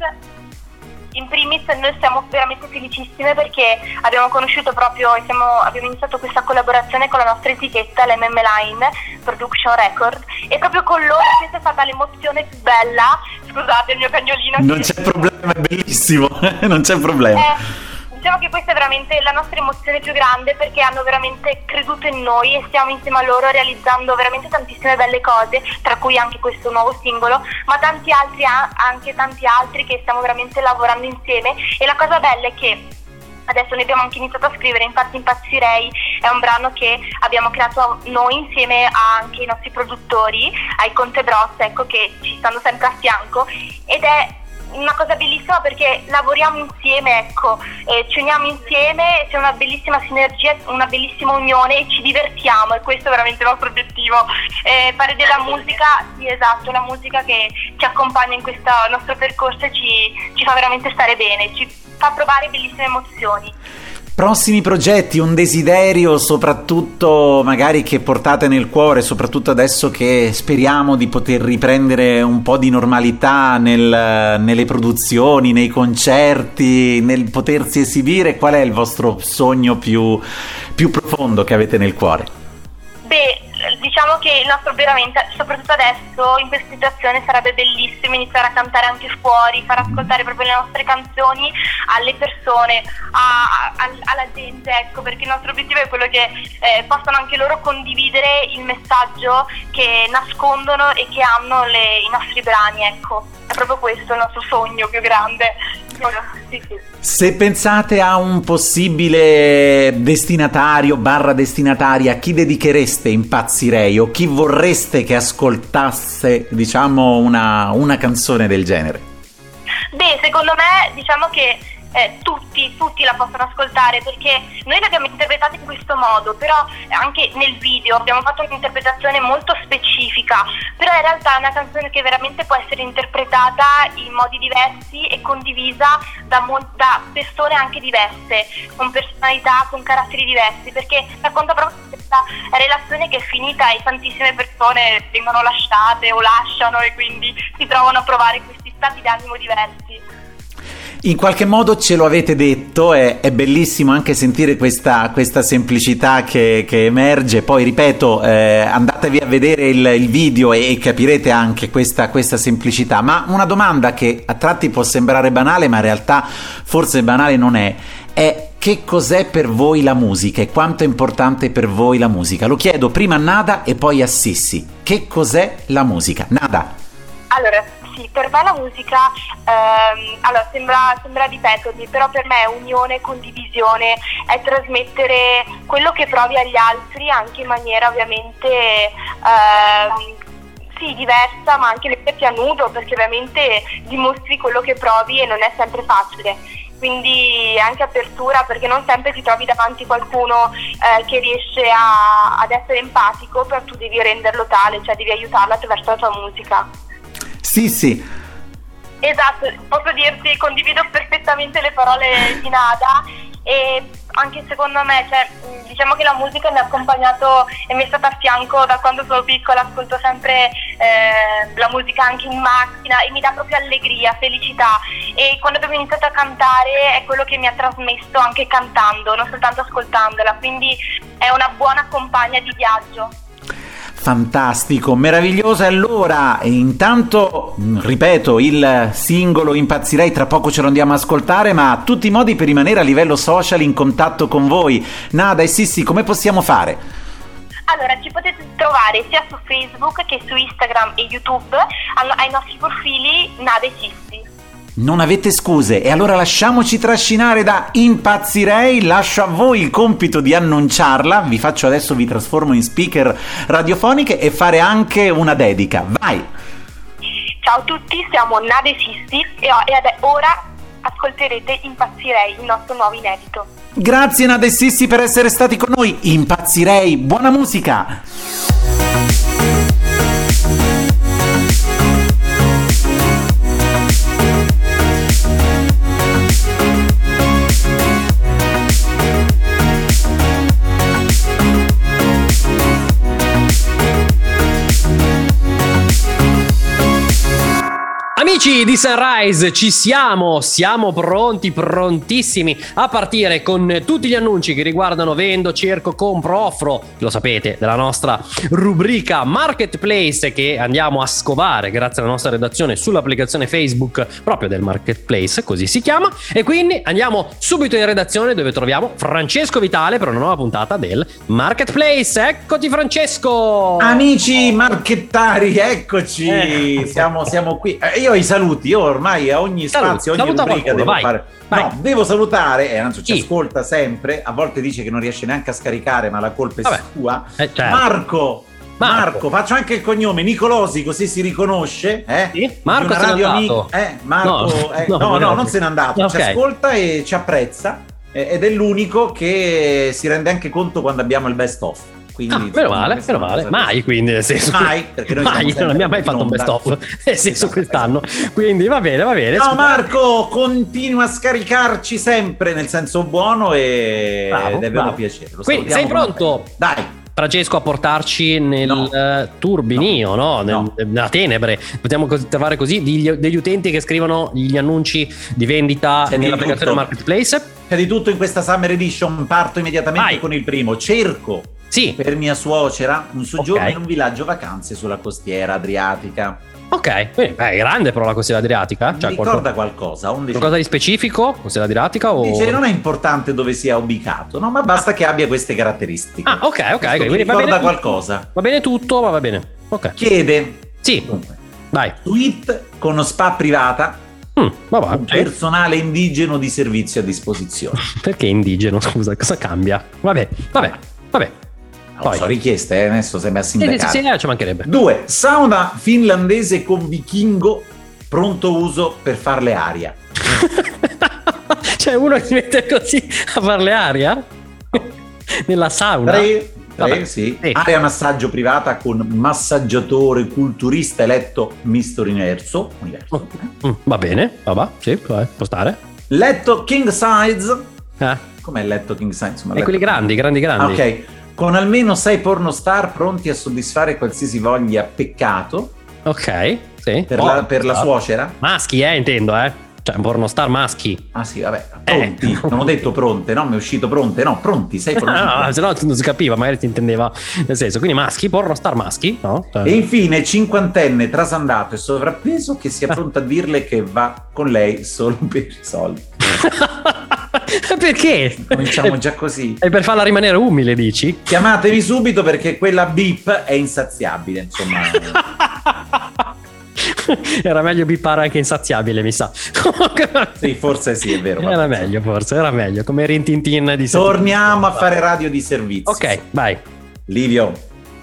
in primis noi siamo veramente felicissime perché abbiamo conosciuto proprio, siamo, abbiamo iniziato questa collaborazione con la nostra etichetta, l'MM Line Production Record e proprio con loro questa è stata l'emozione più bella. Scusate il mio cagnolino. Non c'è problema, è bellissimo, non c'è problema. Eh, diciamo che questa è veramente la nostra emozione più grande perché hanno veramente creduto in noi e stiamo insieme a loro realizzando veramente tantissime belle cose, tra cui anche questo nuovo singolo, ma tanti altri anche tanti altri che stiamo veramente lavorando insieme. E la cosa bella è che adesso ne abbiamo anche iniziato a scrivere, infatti Impazzirei è un brano che abbiamo creato noi insieme anche ai nostri produttori, ai Conte Bros, ecco che ci stanno sempre a fianco ed è una cosa bellissima perché lavoriamo insieme, ecco, eh, ci uniamo insieme, c'è una bellissima sinergia, una bellissima unione e ci divertiamo e questo è veramente il nostro obiettivo. Eh, fare della musica, sì esatto, la musica che ci accompagna in questo nostro percorso e ci, ci fa veramente stare bene, ci fa provare bellissime emozioni. Prossimi progetti, un desiderio soprattutto magari che portate nel cuore, soprattutto adesso che speriamo di poter riprendere un po' di normalità nel, nelle produzioni, nei concerti, nel potersi esibire, qual è il vostro sogno più, più profondo che avete nel cuore? Beh, diciamo che il nostro veramente, soprattutto adesso, in questa situazione sarebbe bellissimo iniziare a cantare anche fuori, far ascoltare proprio le nostre canzoni alle persone, a, a, alla gente, ecco, perché il nostro obiettivo è quello che eh, possano anche loro condividere il messaggio che nascondono e che hanno le, i nostri brani, ecco. È proprio questo il nostro sogno più grande. Se pensate a un possibile destinatario barra destinataria, chi dedichereste? Impazzirei. O chi vorreste che ascoltasse, diciamo, una, una canzone del genere? Beh, secondo me, diciamo che eh, tutti, tutti la possono ascoltare perché noi l'abbiamo interpretata in questo modo, però anche nel video abbiamo fatto un'interpretazione molto specifica, però in realtà è una canzone che veramente può essere interpretata in modi diversi e condivisa da, mo- da persone anche diverse, con personalità, con caratteri diversi, perché racconta proprio questa relazione che è finita e tantissime persone vengono lasciate o lasciano e quindi si trovano a provare questi stati d'animo diversi. In qualche modo ce lo avete detto, è, è bellissimo anche sentire questa, questa semplicità che, che, emerge, poi ripeto, eh, andatevi a vedere il, il video e, capirete anche questa, questa semplicità, ma una domanda che a tratti può sembrare banale, ma in realtà forse banale non è, è che cos'è per voi la musica e quanto è importante per voi la musica? Lo chiedo prima a Nada e poi a Sissi. Che cos'è la musica? Nada. Allora, sì, per me la musica ehm, allora, sembra, sembra ripetermi, però per me è unione, condivisione, è trasmettere quello che provi agli altri anche in maniera ovviamente ehm, sì, diversa, ma anche metterti a nudo perché ovviamente dimostri quello che provi e non è sempre facile quindi anche apertura perché non sempre ti trovi davanti qualcuno eh, che riesce a, ad essere empatico, però tu devi renderlo tale, cioè devi aiutarlo attraverso la tua musica. Sì, sì. Esatto, posso dirti, condivido perfettamente le parole di Nada e anche secondo me, cioè, diciamo che la musica mi ha accompagnato e mi è stata a fianco da quando sono piccola, ascolto sempre eh, la musica anche in macchina e mi dà proprio allegria, felicità e quando abbiamo iniziato a cantare è quello che mi ha trasmesso anche cantando, non soltanto ascoltandola, quindi è una buona compagna di viaggio. Fantastico, meraviglioso. Allora, intanto, mm, ripeto, il singolo Impazzirei, tra poco ce lo andiamo a ascoltare, ma tutti i modi per rimanere a livello social in contatto con voi. Nada e Sissi, come possiamo fare? Allora, ci potete trovare sia su Facebook che su Instagram e YouTube ai nostri profili Nada e Sissi. Non avete scuse e allora lasciamoci trascinare da Impazzirei, lascio a voi il compito di annunciarla, vi faccio adesso, vi trasformo in speaker radiofoniche e fare anche una dedica, vai! Ciao a tutti, siamo Nade Sisti e ora ascolterete Impazzirei, il nostro nuovo inedito. Grazie Nade Sisti per essere stati con noi, Impazzirei, buona musica! Amici di Sunrise, ci siamo, siamo pronti, prontissimi a partire con tutti gli annunci che riguardano vendo, cerco, compro, offro, lo sapete, della nostra rubrica Marketplace che andiamo a scovare grazie alla nostra redazione sull'applicazione Facebook proprio del Marketplace, così si chiama, e quindi andiamo subito in redazione dove troviamo Francesco Vitale per una nuova puntata del Marketplace. Eccoti Francesco! Amici marchettari, eccoci, eh. siamo, siamo qui. Eh, io i saluti. Io ormai a ogni spazio, Saluta, ogni rubrica devo vai, fare. Vai. No, devo salutare, e eh, anzi ci sì. ascolta sempre. A volte dice che non riesce neanche a scaricare, ma la colpa è Vabbè. sua. Eh, certo. Marco. Marco. Marco. faccio anche il cognome Nicolosi, così si riconosce. Eh? Sì? Marco se n'è andato. Eh, Marco, no, eh, no, no, no, non se n'è andato. Okay. Ci ascolta e ci apprezza. Ed è l'unico che si rende anche conto quando abbiamo il best of. Quindi, ah, meno male, meno male. Mai, quindi, nel senso. Mai, perché noi mai, non abbiamo mai fatto un best of, nel senso, esatto, quest'anno. Quindi va bene, va bene. No, Marco, continua a scaricarci sempre nel senso buono e bravo, ed è vero piacere. Quindi, sei pronto? Dai. Francesco a portarci nel no. uh, turbinio, no? Nel, no. nella tenebre. Potremmo trovare così degli, degli, utenti che scrivono gli annunci di vendita C'è nell'applicazione Marketplace. C'è di tutto in questa Summer Edition. Parto immediatamente Vai. con il primo. Cerco sì. per mia suocera un soggiorno okay. in un villaggio vacanze sulla costiera adriatica. Ok, beh, è grande però la costiera adriatica. Cioè, Mi ricorda qualcosa. Qualcosa di specifico? Costiera adriatica o... Dice non è importante dove sia ubicato, no? Ma basta ah. che abbia queste caratteristiche. Ah, ok, ok. Quindi va bene qualcosa. Va bene tutto, ma va bene. Ok. Chiede. Sì. Dunque. Vai. Suite con spa privata Mm, va, un personale indigeno di servizio a disposizione. Perché indigeno? Scusa, cosa cambia? Vabbè, vabbè, vabbè. Poi. So richieste, eh? adesso sembra sindacare. Sì, sì, sì, ci mancherebbe. Due, sauna finlandese con vichingo, pronto uso per farle aria. cioè uno si mette così a farle aria? Nella sauna? Tre, tre sì. sì. Area massaggio privata con massaggiatore culturista eletto misto universo. universo. Mm, va bene, va, sì, può stare. Letto king size. Eh. Com'è il letto king size? Insomma, e quelli grandi, grandi, grandi. ok. Con almeno sei pornostar pronti a soddisfare qualsiasi voglia peccato. Ok, sì. Per, oh, la, per la suocera. Maschi, eh, intendo, eh. Cioè, pornostar maschi. Ah sì, vabbè, pronti. Eh. Non ho detto pronte, no? Mi è uscito pronte, no, pronti, sei pronti. no, no, se no non si capiva, magari ti intendeva nel senso. Quindi maschi, pornostar maschi, no? Cioè... E infine, cinquantenne, trasandato e sovrappeso che sia pronto a dirle che va con lei solo per i soldi. perché? Cominciamo già così. E per farla rimanere umile, dici? Chiamatemi subito perché quella beep è insaziabile, insomma. era meglio bippare anche insaziabile, mi sa. sì, forse sì, è vero. Era meglio, forse, era meglio. Come Rintintin di Torniamo a fare radio di servizio. Ok, vai. Livio.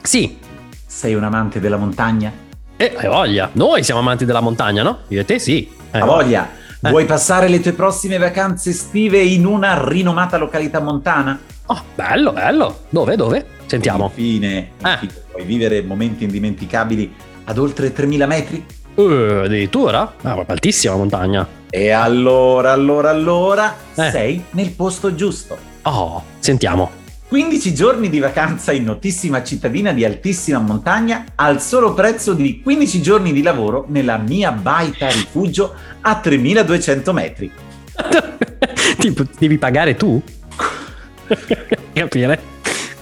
Sì. Sei un amante della montagna? Eh, hai voglia. Noi siamo amanti della montagna, no? Io e te sì. Hai voglia. Eh. Vuoi passare le tue prossime vacanze estive in una rinomata località montana? Oh, bello, bello. Dove, dove? Sentiamo. Infine, infine eh. puoi vivere momenti indimenticabili ad oltre 3000 metri? Uh, addirittura? Ah, altissima montagna. E allora, allora, allora, eh. sei nel posto giusto. Oh, sentiamo. 15 giorni di vacanza in notissima cittadina di altissima montagna al solo prezzo di 15 giorni di lavoro nella mia baita rifugio a 3200 metri. tipo, devi pagare tu? Capire?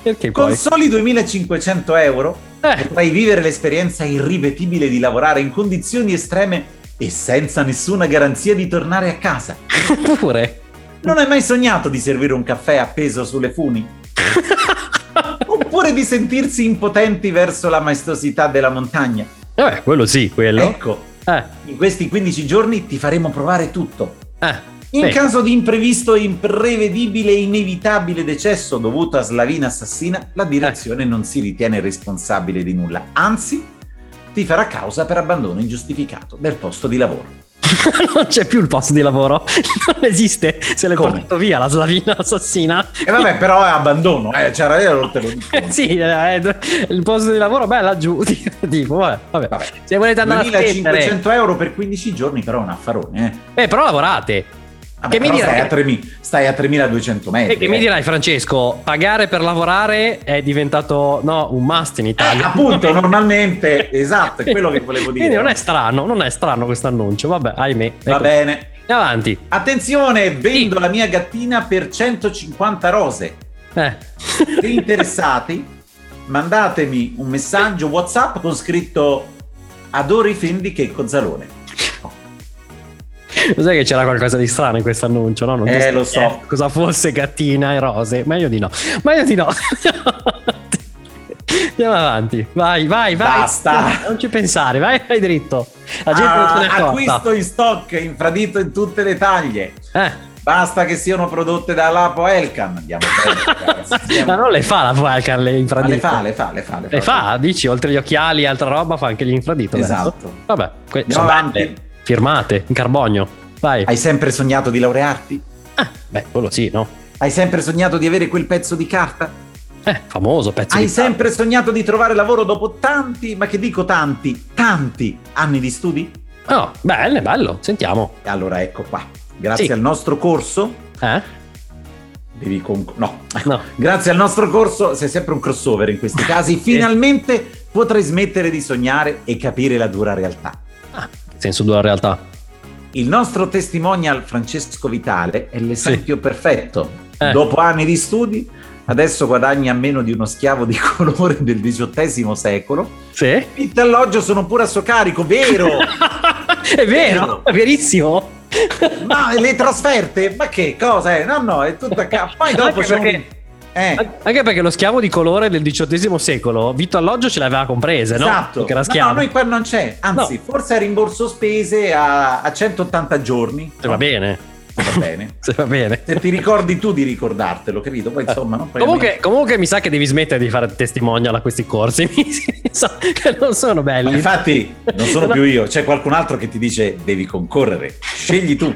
Perché Con poi? soli 2500 euro eh. Potrai vivere l'esperienza irripetibile di lavorare in condizioni estreme e senza nessuna garanzia di tornare a casa. Pure. Non hai mai sognato di servire un caffè appeso sulle funi? Oppure di sentirsi impotenti verso la maestosità della montagna? Eh, quello sì, quello. Ecco, eh. in questi 15 giorni ti faremo provare tutto. Eh. In Beh. caso di imprevisto, imprevedibile e inevitabile decesso dovuto a slavina assassina, la direzione eh. non si ritiene responsabile di nulla, anzi ti farà causa per abbandono ingiustificato del posto di lavoro. non c'è più il posto di lavoro, non esiste, se l'è portato via la slavina assassina. E eh vabbè, però è abbandono, eh, c'era io te lo dico. sì, eh, il posto di lavoro, beh, laggiù, tipo, vabbè, vabbè. vabbè. Se volete andare 2500 a euro per 15 giorni, però è un affarone, eh. Eh, però lavorate. Vabbè, che mi dirai... stai, a 3, stai a 3200 metri. E che eh. mi dirai, Francesco, pagare per lavorare è diventato no, un must in Italia. Eh, appunto, normalmente, esatto, è quello che volevo dire. Quindi non è strano, non è strano questo annuncio. Vabbè, ahimè. Ecco. Va bene. Avanti. Attenzione, vendo sì. la mia gattina per 150 rose. Eh. Se interessati, mandatemi un messaggio WhatsApp con scritto Adoro i film di Checco Zalone. Lo sai che c'era qualcosa di strano in questo annuncio, no? Non eh, lo so. Cosa fosse gattina e rose. Meglio di no. Meglio di no. Andiamo avanti. Vai, vai, vai. Basta. Non ci pensare, vai, vai dritto. La gente ah, non se ne accorta. Acquisto in stock, infradito in tutte le taglie. Eh. Basta che siano prodotte dalla Poelcan. Andiamo bene, Ma non le fa la Poelcan le infradito? le fa, le fa, le fa. Le fa, le fa dici, oltre gli occhiali e altra roba fa anche gli infradito. Esatto. Adesso. Vabbè, que- sono belle firmate in carbonio. Vai. Hai sempre sognato di laurearti? Ah, beh, quello sì, no? Hai sempre sognato di avere quel pezzo di carta? Eh, famoso pezzo Hai di carta. Hai sempre sognato di trovare lavoro dopo tanti, ma che dico tanti, tanti anni di studi? Oh, bello, bello, sentiamo. E allora ecco qua. Grazie sì. al nostro corso. Eh? Devi con... no. no. Grazie al nostro corso, sei sempre un crossover in questi casi, finalmente potrai smettere di sognare e capire la dura realtà. Ah, senso dura realtà? Il nostro testimonial Francesco Vitale è l'esempio sì. perfetto. Eh. Dopo anni di studi, adesso guadagna meno di uno schiavo di colore del XVIII secolo. Sì. Vitto alloggio sono pure a suo carico, vero? è vero, è verissimo. Ma le trasferte? Ma che cosa è? No, no, è tutto a capo. Poi dopo c'è perché... eh. Anche perché lo schiavo di colore del XVIII secolo, Vitto Alloggio ce l'aveva comprese, no? Esatto. Perché era schiavo. No, no, noi qua non c'è. Anzi, no. forse è rimborso spese a, a 180 giorni. Se va bene. Se va bene. Se va bene. Se ti ricordi tu di ricordartelo, capito? Poi insomma, no? Poi comunque, comunque, mi sa che devi smettere di fare testimonial a questi corsi. Che non sono belli. Ma infatti, non sono più io, c'è qualcun altro che ti dice devi concorrere. Scegli tu.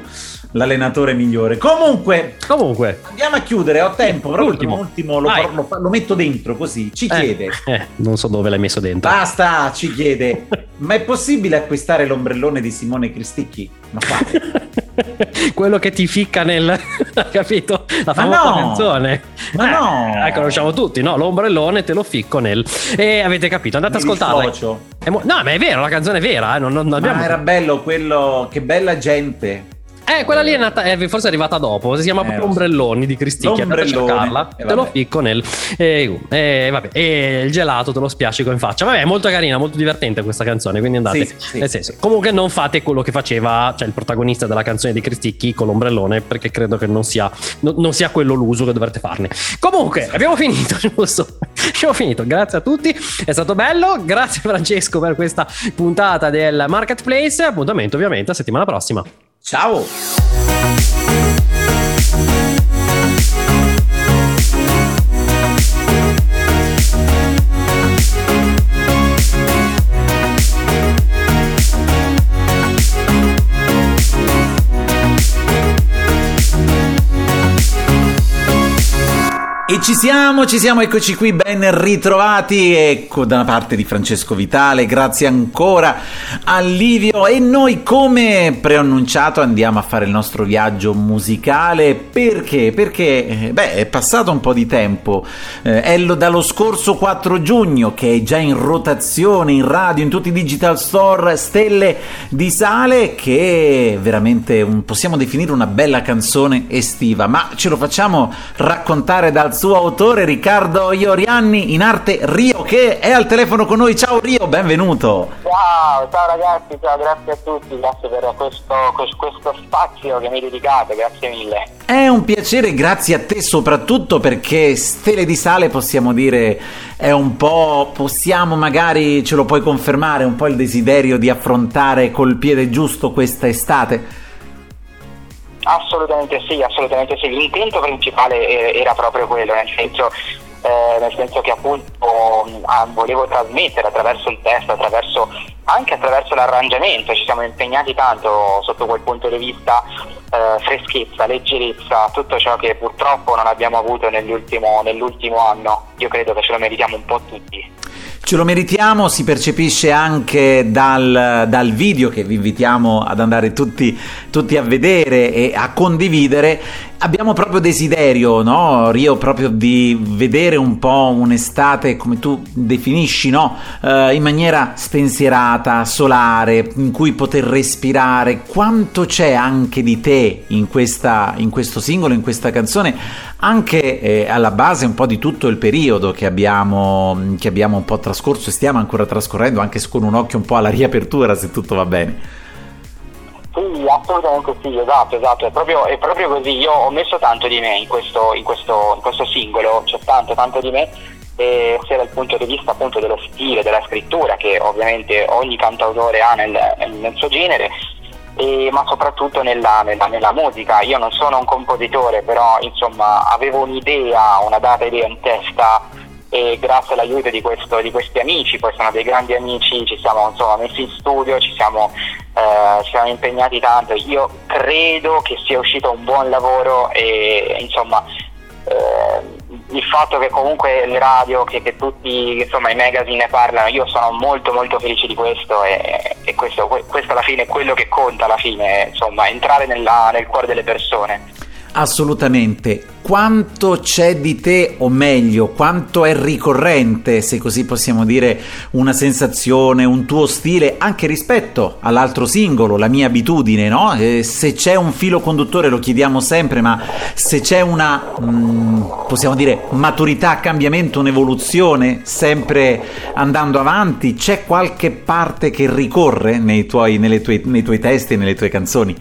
L'allenatore migliore. Comunque, Comunque, andiamo a chiudere. Ho tempo. L'ultimo, l'ultimo lo, lo, lo, metto dentro così. Ci eh, chiede: eh, Non so dove l'hai messo dentro. Basta, ci chiede: Ma è possibile acquistare l'ombrellone di Simone Cristicchi? Ma quello che ti ficca nel capito? La famosa no, canzone. Ma eh, no, la conosciamo tutti, no? L'ombrellone te lo ficco nel. E avete capito, andate ad ascoltarla. Mo- no, ma è vero, la canzone è vera, eh? non, non abbiamo... Ma era bello quello, che bella gente. Eh, quella lì è nata, eh, forse è arrivata dopo. Si chiama eh, proprio Ombrelloni di Cristicchia. Cercarla, eh, te lo ficco nel. Eh, eh, vabbè. E il gelato te lo spiacico in faccia. Vabbè, è molto carina, molto divertente questa canzone. Quindi andate. Sì, sì. Nel senso, comunque non fate quello che faceva cioè, il protagonista della canzone di Cristicchi con l'ombrellone, perché credo che non sia, no, non sia quello l'uso che dovrete farne. Comunque, abbiamo finito, giusto? abbiamo finito. Grazie a tutti, è stato bello. Grazie, Francesco, per questa puntata del Marketplace. Appuntamento, ovviamente, a settimana prossima. Ciao! Ci siamo, ci siamo, eccoci qui, ben ritrovati. Ecco da parte di Francesco Vitale, grazie ancora a Livio. E noi, come preannunciato, andiamo a fare il nostro viaggio musicale. Perché? Perché, eh, beh, è passato un po' di tempo. Eh, è lo, dallo scorso 4 giugno che è già in rotazione in radio, in tutti i digital store, Stelle di Sale, che è veramente un, possiamo definire una bella canzone estiva. Ma ce lo facciamo raccontare dal suo autore Riccardo Iorianni, in arte Rio, che è al telefono con noi. Ciao Rio, benvenuto. Ciao, ciao ragazzi, ciao, grazie a tutti, grazie per questo, questo spazio che mi dedicate, grazie mille. È un piacere, grazie a te soprattutto perché Stele di Sale possiamo dire è un po', possiamo magari, ce lo puoi confermare, un po' il desiderio di affrontare col piede giusto questa estate? Assolutamente sì, assolutamente sì. L'intento principale era proprio quello, nel senso, eh, nel senso che appunto ah, volevo trasmettere attraverso il testo, attraverso, anche attraverso l'arrangiamento, ci siamo impegnati tanto sotto quel punto di vista eh, freschezza, leggerezza, tutto ciò che purtroppo non abbiamo avuto nell'ultimo, nell'ultimo anno. Io credo che ce lo meritiamo un po' tutti. Ce lo meritiamo, si percepisce anche dal, dal video che vi invitiamo ad andare tutti, tutti, a vedere e a condividere. Abbiamo proprio desiderio, no? Rio, proprio di vedere un po' un'estate, come tu definisci, no? Uh, in maniera spensierata, solare, in cui poter respirare. Quanto c'è anche di te in, questa, in questo singolo, in questa canzone, anche eh, alla base un po' di tutto il periodo che abbiamo, che abbiamo un po' trascorso e stiamo ancora trascorrendo, anche con un occhio un po' alla riapertura, se tutto va bene. Sì, assolutamente sì, esatto, esatto, è proprio, è proprio così. Io ho messo tanto di me in questo, in questo, in questo singolo, c'è tanto, tanto di me, eh, sia dal punto di vista appunto dello stile, della scrittura, che ovviamente ogni cantautore ha nel, nel suo genere, e, ma soprattutto nella, nella, nella, musica. Io non sono un compositore, però insomma avevo un'idea, una data idea in testa e grazie all'aiuto di, questo, di questi amici, poi sono dei grandi amici, ci siamo insomma, messi in studio, ci siamo, eh, ci siamo impegnati tanto. Io credo che sia uscito un buon lavoro e insomma eh, il fatto che comunque le radio, che, che, tutti insomma, i magazine ne parlano, io sono molto molto felice di questo e, e questo, questo, alla fine è quello che conta alla fine, insomma, entrare nella, nel cuore delle persone. Assolutamente. Quanto c'è di te, o meglio, quanto è ricorrente, se così possiamo dire, una sensazione, un tuo stile, anche rispetto all'altro singolo, la mia abitudine, no? Eh, se c'è un filo conduttore, lo chiediamo sempre, ma se c'è una, mh, mm, possiamo dire, maturità, cambiamento, un'evoluzione, sempre andando avanti, c'è qualche parte che ricorre nei tuoi, tue, nei tuoi testi nelle tue canzoni?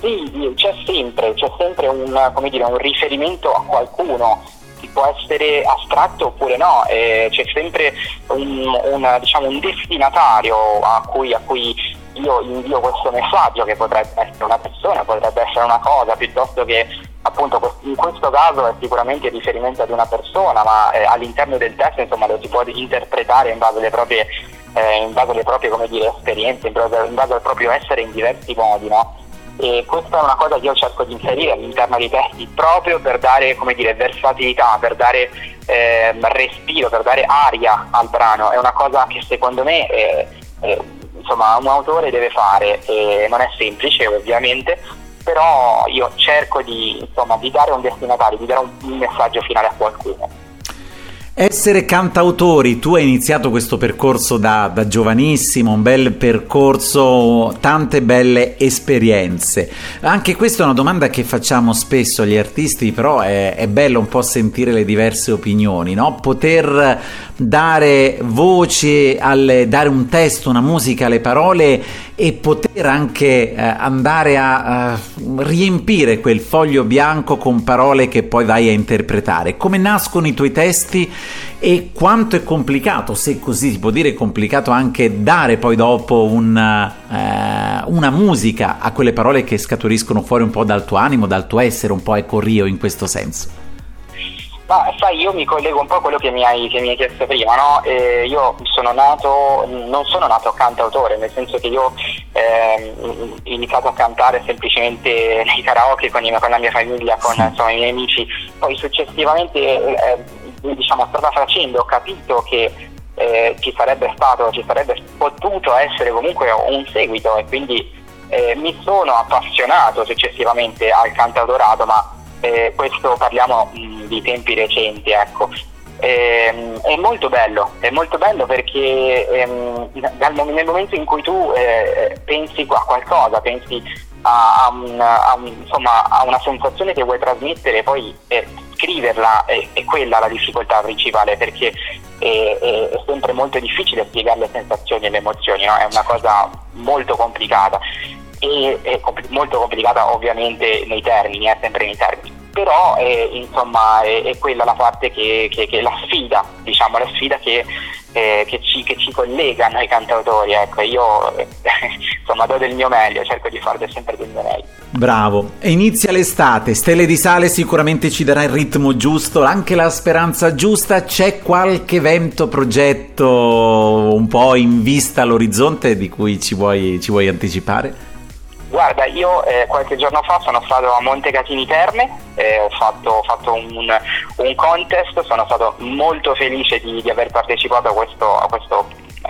Sì, c'è sempre, c'è sempre un, dire, un, riferimento a qualcuno, che può essere astratto oppure no, eh, c'è sempre un, un, diciamo, un destinatario a cui, a cui, io invio questo messaggio che potrebbe essere una persona, potrebbe essere una cosa, piuttosto che appunto in questo caso è sicuramente il riferimento ad una persona, ma eh, all'interno del testo insomma, lo si può interpretare in base alle proprie, eh, base alle proprie dire, esperienze, in base, in base, al proprio essere in diversi modi. No? E questa è una cosa che io cerco di inserire all'interno dei testi proprio per dare dire, versatilità, per dare eh, respiro, per dare aria al brano. È una cosa che secondo me eh, eh, insomma, un autore deve fare e non è semplice ovviamente, però io cerco di, insomma, di dare un destinatario, di dare un, un messaggio finale a qualcuno. Essere cantautori, tu hai iniziato questo percorso da, da, giovanissimo, un bel percorso, tante belle esperienze. Anche questa è una domanda che facciamo spesso agli artisti, però è, è bello un po' sentire le diverse opinioni, no? Poter dare voce, alle, dare un testo, una musica alle parole e poter anche eh, andare a, a riempire quel foglio bianco con parole che poi vai a interpretare. Come nascono i tuoi testi? E quanto è complicato, se così si può dire, complicato anche dare poi dopo una, eh, una musica a quelle parole che scaturiscono fuori un po' dal tuo animo, dal tuo essere, un po' ecco Rio in questo senso. Ma sai, io mi collego un po' a quello che mi hai, che mi hai chiesto prima, no? Eh, io sono nato, non sono nato cantautore, nel senso che io eh, ho iniziato a cantare semplicemente nei karaoke con, con la mia famiglia, con insomma, i miei amici, poi successivamente eh, diciamo, strada facendo ho capito che eh, ci sarebbe stato, ci sarebbe potuto essere comunque un seguito e quindi eh, mi sono appassionato successivamente al cantautorato, ma eh, questo parliamo mh, di tempi recenti, ecco. Eh, è molto bello, è molto bello perché ehm, dal, nel momento in cui tu eh, pensi a qualcosa, pensi a, un, a, un, insomma, a, una sensazione che vuoi trasmettere, poi eh, scriverla è, è, quella la difficoltà principale perché è, è, è, sempre molto difficile spiegare le sensazioni e le emozioni, no? è una cosa molto complicata e compl- molto complicata ovviamente nei termini, è sempre nei termini però eh, insomma è, è, quella la parte che, che, che, la sfida, diciamo, la sfida che, eh, che, ci, che ci collega noi cantautori, ecco, io eh, insomma do del mio meglio, cerco di fare sempre del mio meglio. Bravo, inizia l'estate, Stelle di Sale sicuramente ci darà il ritmo giusto, anche la speranza giusta, c'è qualche evento, progetto un po' in vista all'orizzonte di cui ci vuoi, ci vuoi anticipare? Guarda, io eh, qualche giorno fa sono stato a Montecatini Terme, eh, ho fatto, ho fatto un, un, contest, sono stato molto felice di, di aver partecipato a questo, a, questo,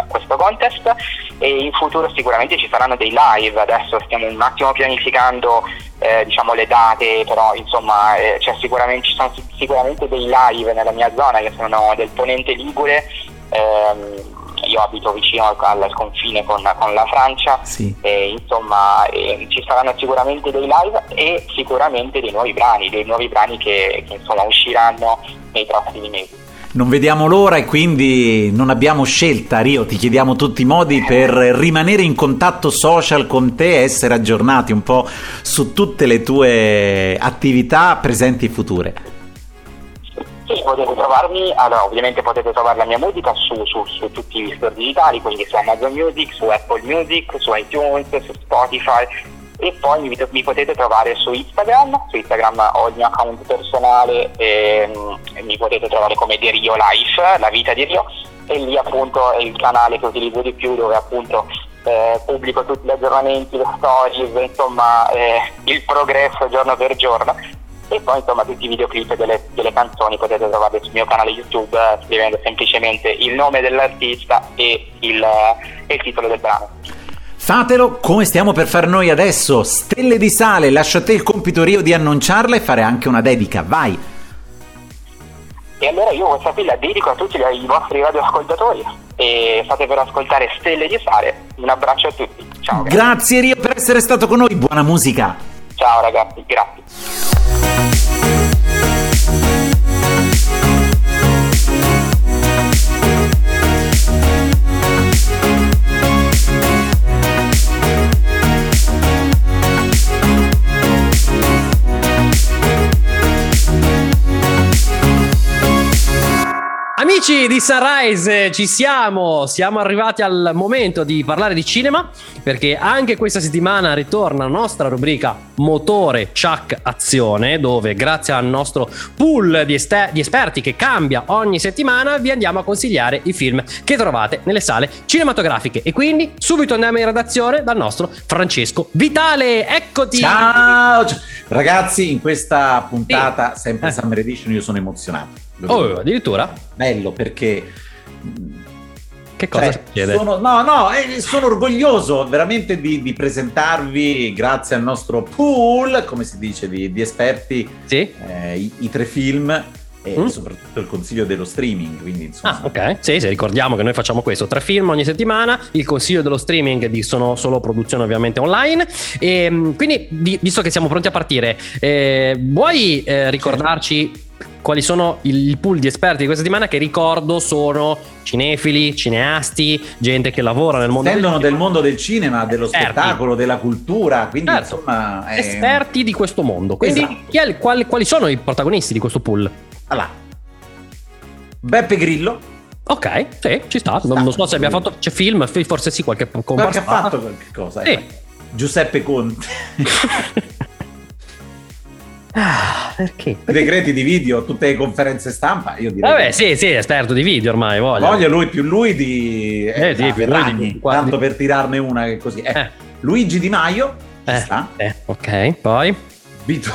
questo, contest e in futuro sicuramente ci saranno dei live, adesso stiamo un attimo pianificando eh, diciamo, le date, però insomma eh, sicuramente, ci sono sicuramente dei live nella mia zona che sono del Ponente Ligure. Ehm, io abito vicino al, al confine con, con, la Francia, sì. e, insomma e, ci saranno sicuramente dei live e sicuramente dei nuovi brani, dei nuovi brani che, che insomma, usciranno nei prossimi mesi. Non vediamo l'ora e quindi non abbiamo scelta, Rio, ti chiediamo tutti i modi per rimanere in contatto social con te e essere aggiornati un po' su tutte le tue attività presenti e future. Sì, potete trovarmi, allora ovviamente potete trovare la mia musica su, su, su tutti gli store digitali, quindi su Amazon Music, su Apple Music, su iTunes, su Spotify. E poi mi, mi, potete trovare su Instagram, su Instagram ho il mio account personale e, e mi potete trovare come The Rio Life, la vita di Rio. E lì appunto è il canale che utilizzo di più dove appunto eh, pubblico tutti gli aggiornamenti, le stories, insomma eh, il progresso giorno per giorno e poi insomma tutti i videoclip delle, delle canzoni potete trovarli sul mio canale YouTube eh, scrivendo semplicemente il nome dell'artista e il, e il titolo del brano. Fatelo come stiamo per fare noi adesso. Stelle di sale, lascia a te il compito Rio di annunciarla e fare anche una dedica, vai! E allora io questa qui la dedico a tutti i vostri radioascoltatori e fate per ascoltare Stelle di sale. Un abbraccio a tutti. Ciao. Grazie, grazie Rio per essere stato con noi, buona musica. Ciao ragazzi, grazie. Amici di Sunrise, ci siamo, siamo arrivati al momento di parlare di cinema perché anche questa settimana ritorna la nostra rubrica Motore Chuck Azione dove grazie al nostro pool di, este- di esperti che cambia ogni settimana vi andiamo a consigliare i film che trovate nelle sale cinematografiche e quindi subito andiamo in redazione dal nostro Francesco Vitale, eccoti! Ciao! Ragazzi, in questa puntata, sì. sempre. Summer Edition, io sono emozionato Oh, addirittura? Bello perché... Che cosa cioè, succede? Sono, no, no, eh, sono orgoglioso veramente di, di, presentarvi, grazie al nostro pool, come si dice, di, di esperti, sì? eh, i, i, tre film e mm. soprattutto il consiglio dello streaming. Quindi, insomma... Ah, ok. Sì, sì, ricordiamo che noi facciamo questo: tre film ogni settimana. Il consiglio dello streaming di sono solo produzioni ovviamente online. E ehm, quindi, visto che siamo pronti a partire, eh, vuoi eh, ricordarci quali sono il pool di esperti di questa settimana che ricordo sono cinefili, cineasti, gente che lavora nel mondo Sentono del, del mondo del cinema, dello esperti. spettacolo, della cultura, quindi certo. insomma... È... Esperti di questo mondo. Quindi esatto. è, quali, quali sono i protagonisti di questo pool? Allora, Beppe Grillo. Ok, sì, ci sta. Non, non so se abbia fatto. C'è film, forse sì, qualche comparsa. Qualche ha fatto qualche cosa. Sì. Eh. Giuseppe Conte. Ah, perché? Decreti di video, tutte le conferenze stampa, io direi. Vabbè, sì, sì, esperto di video ormai, voglio. Voglio lui più lui di... Eh, eh sì, più lui di... Tanto per tirarne una che così. Eh. eh. Luigi Di Maio, eh, eh, ok, poi... Vito,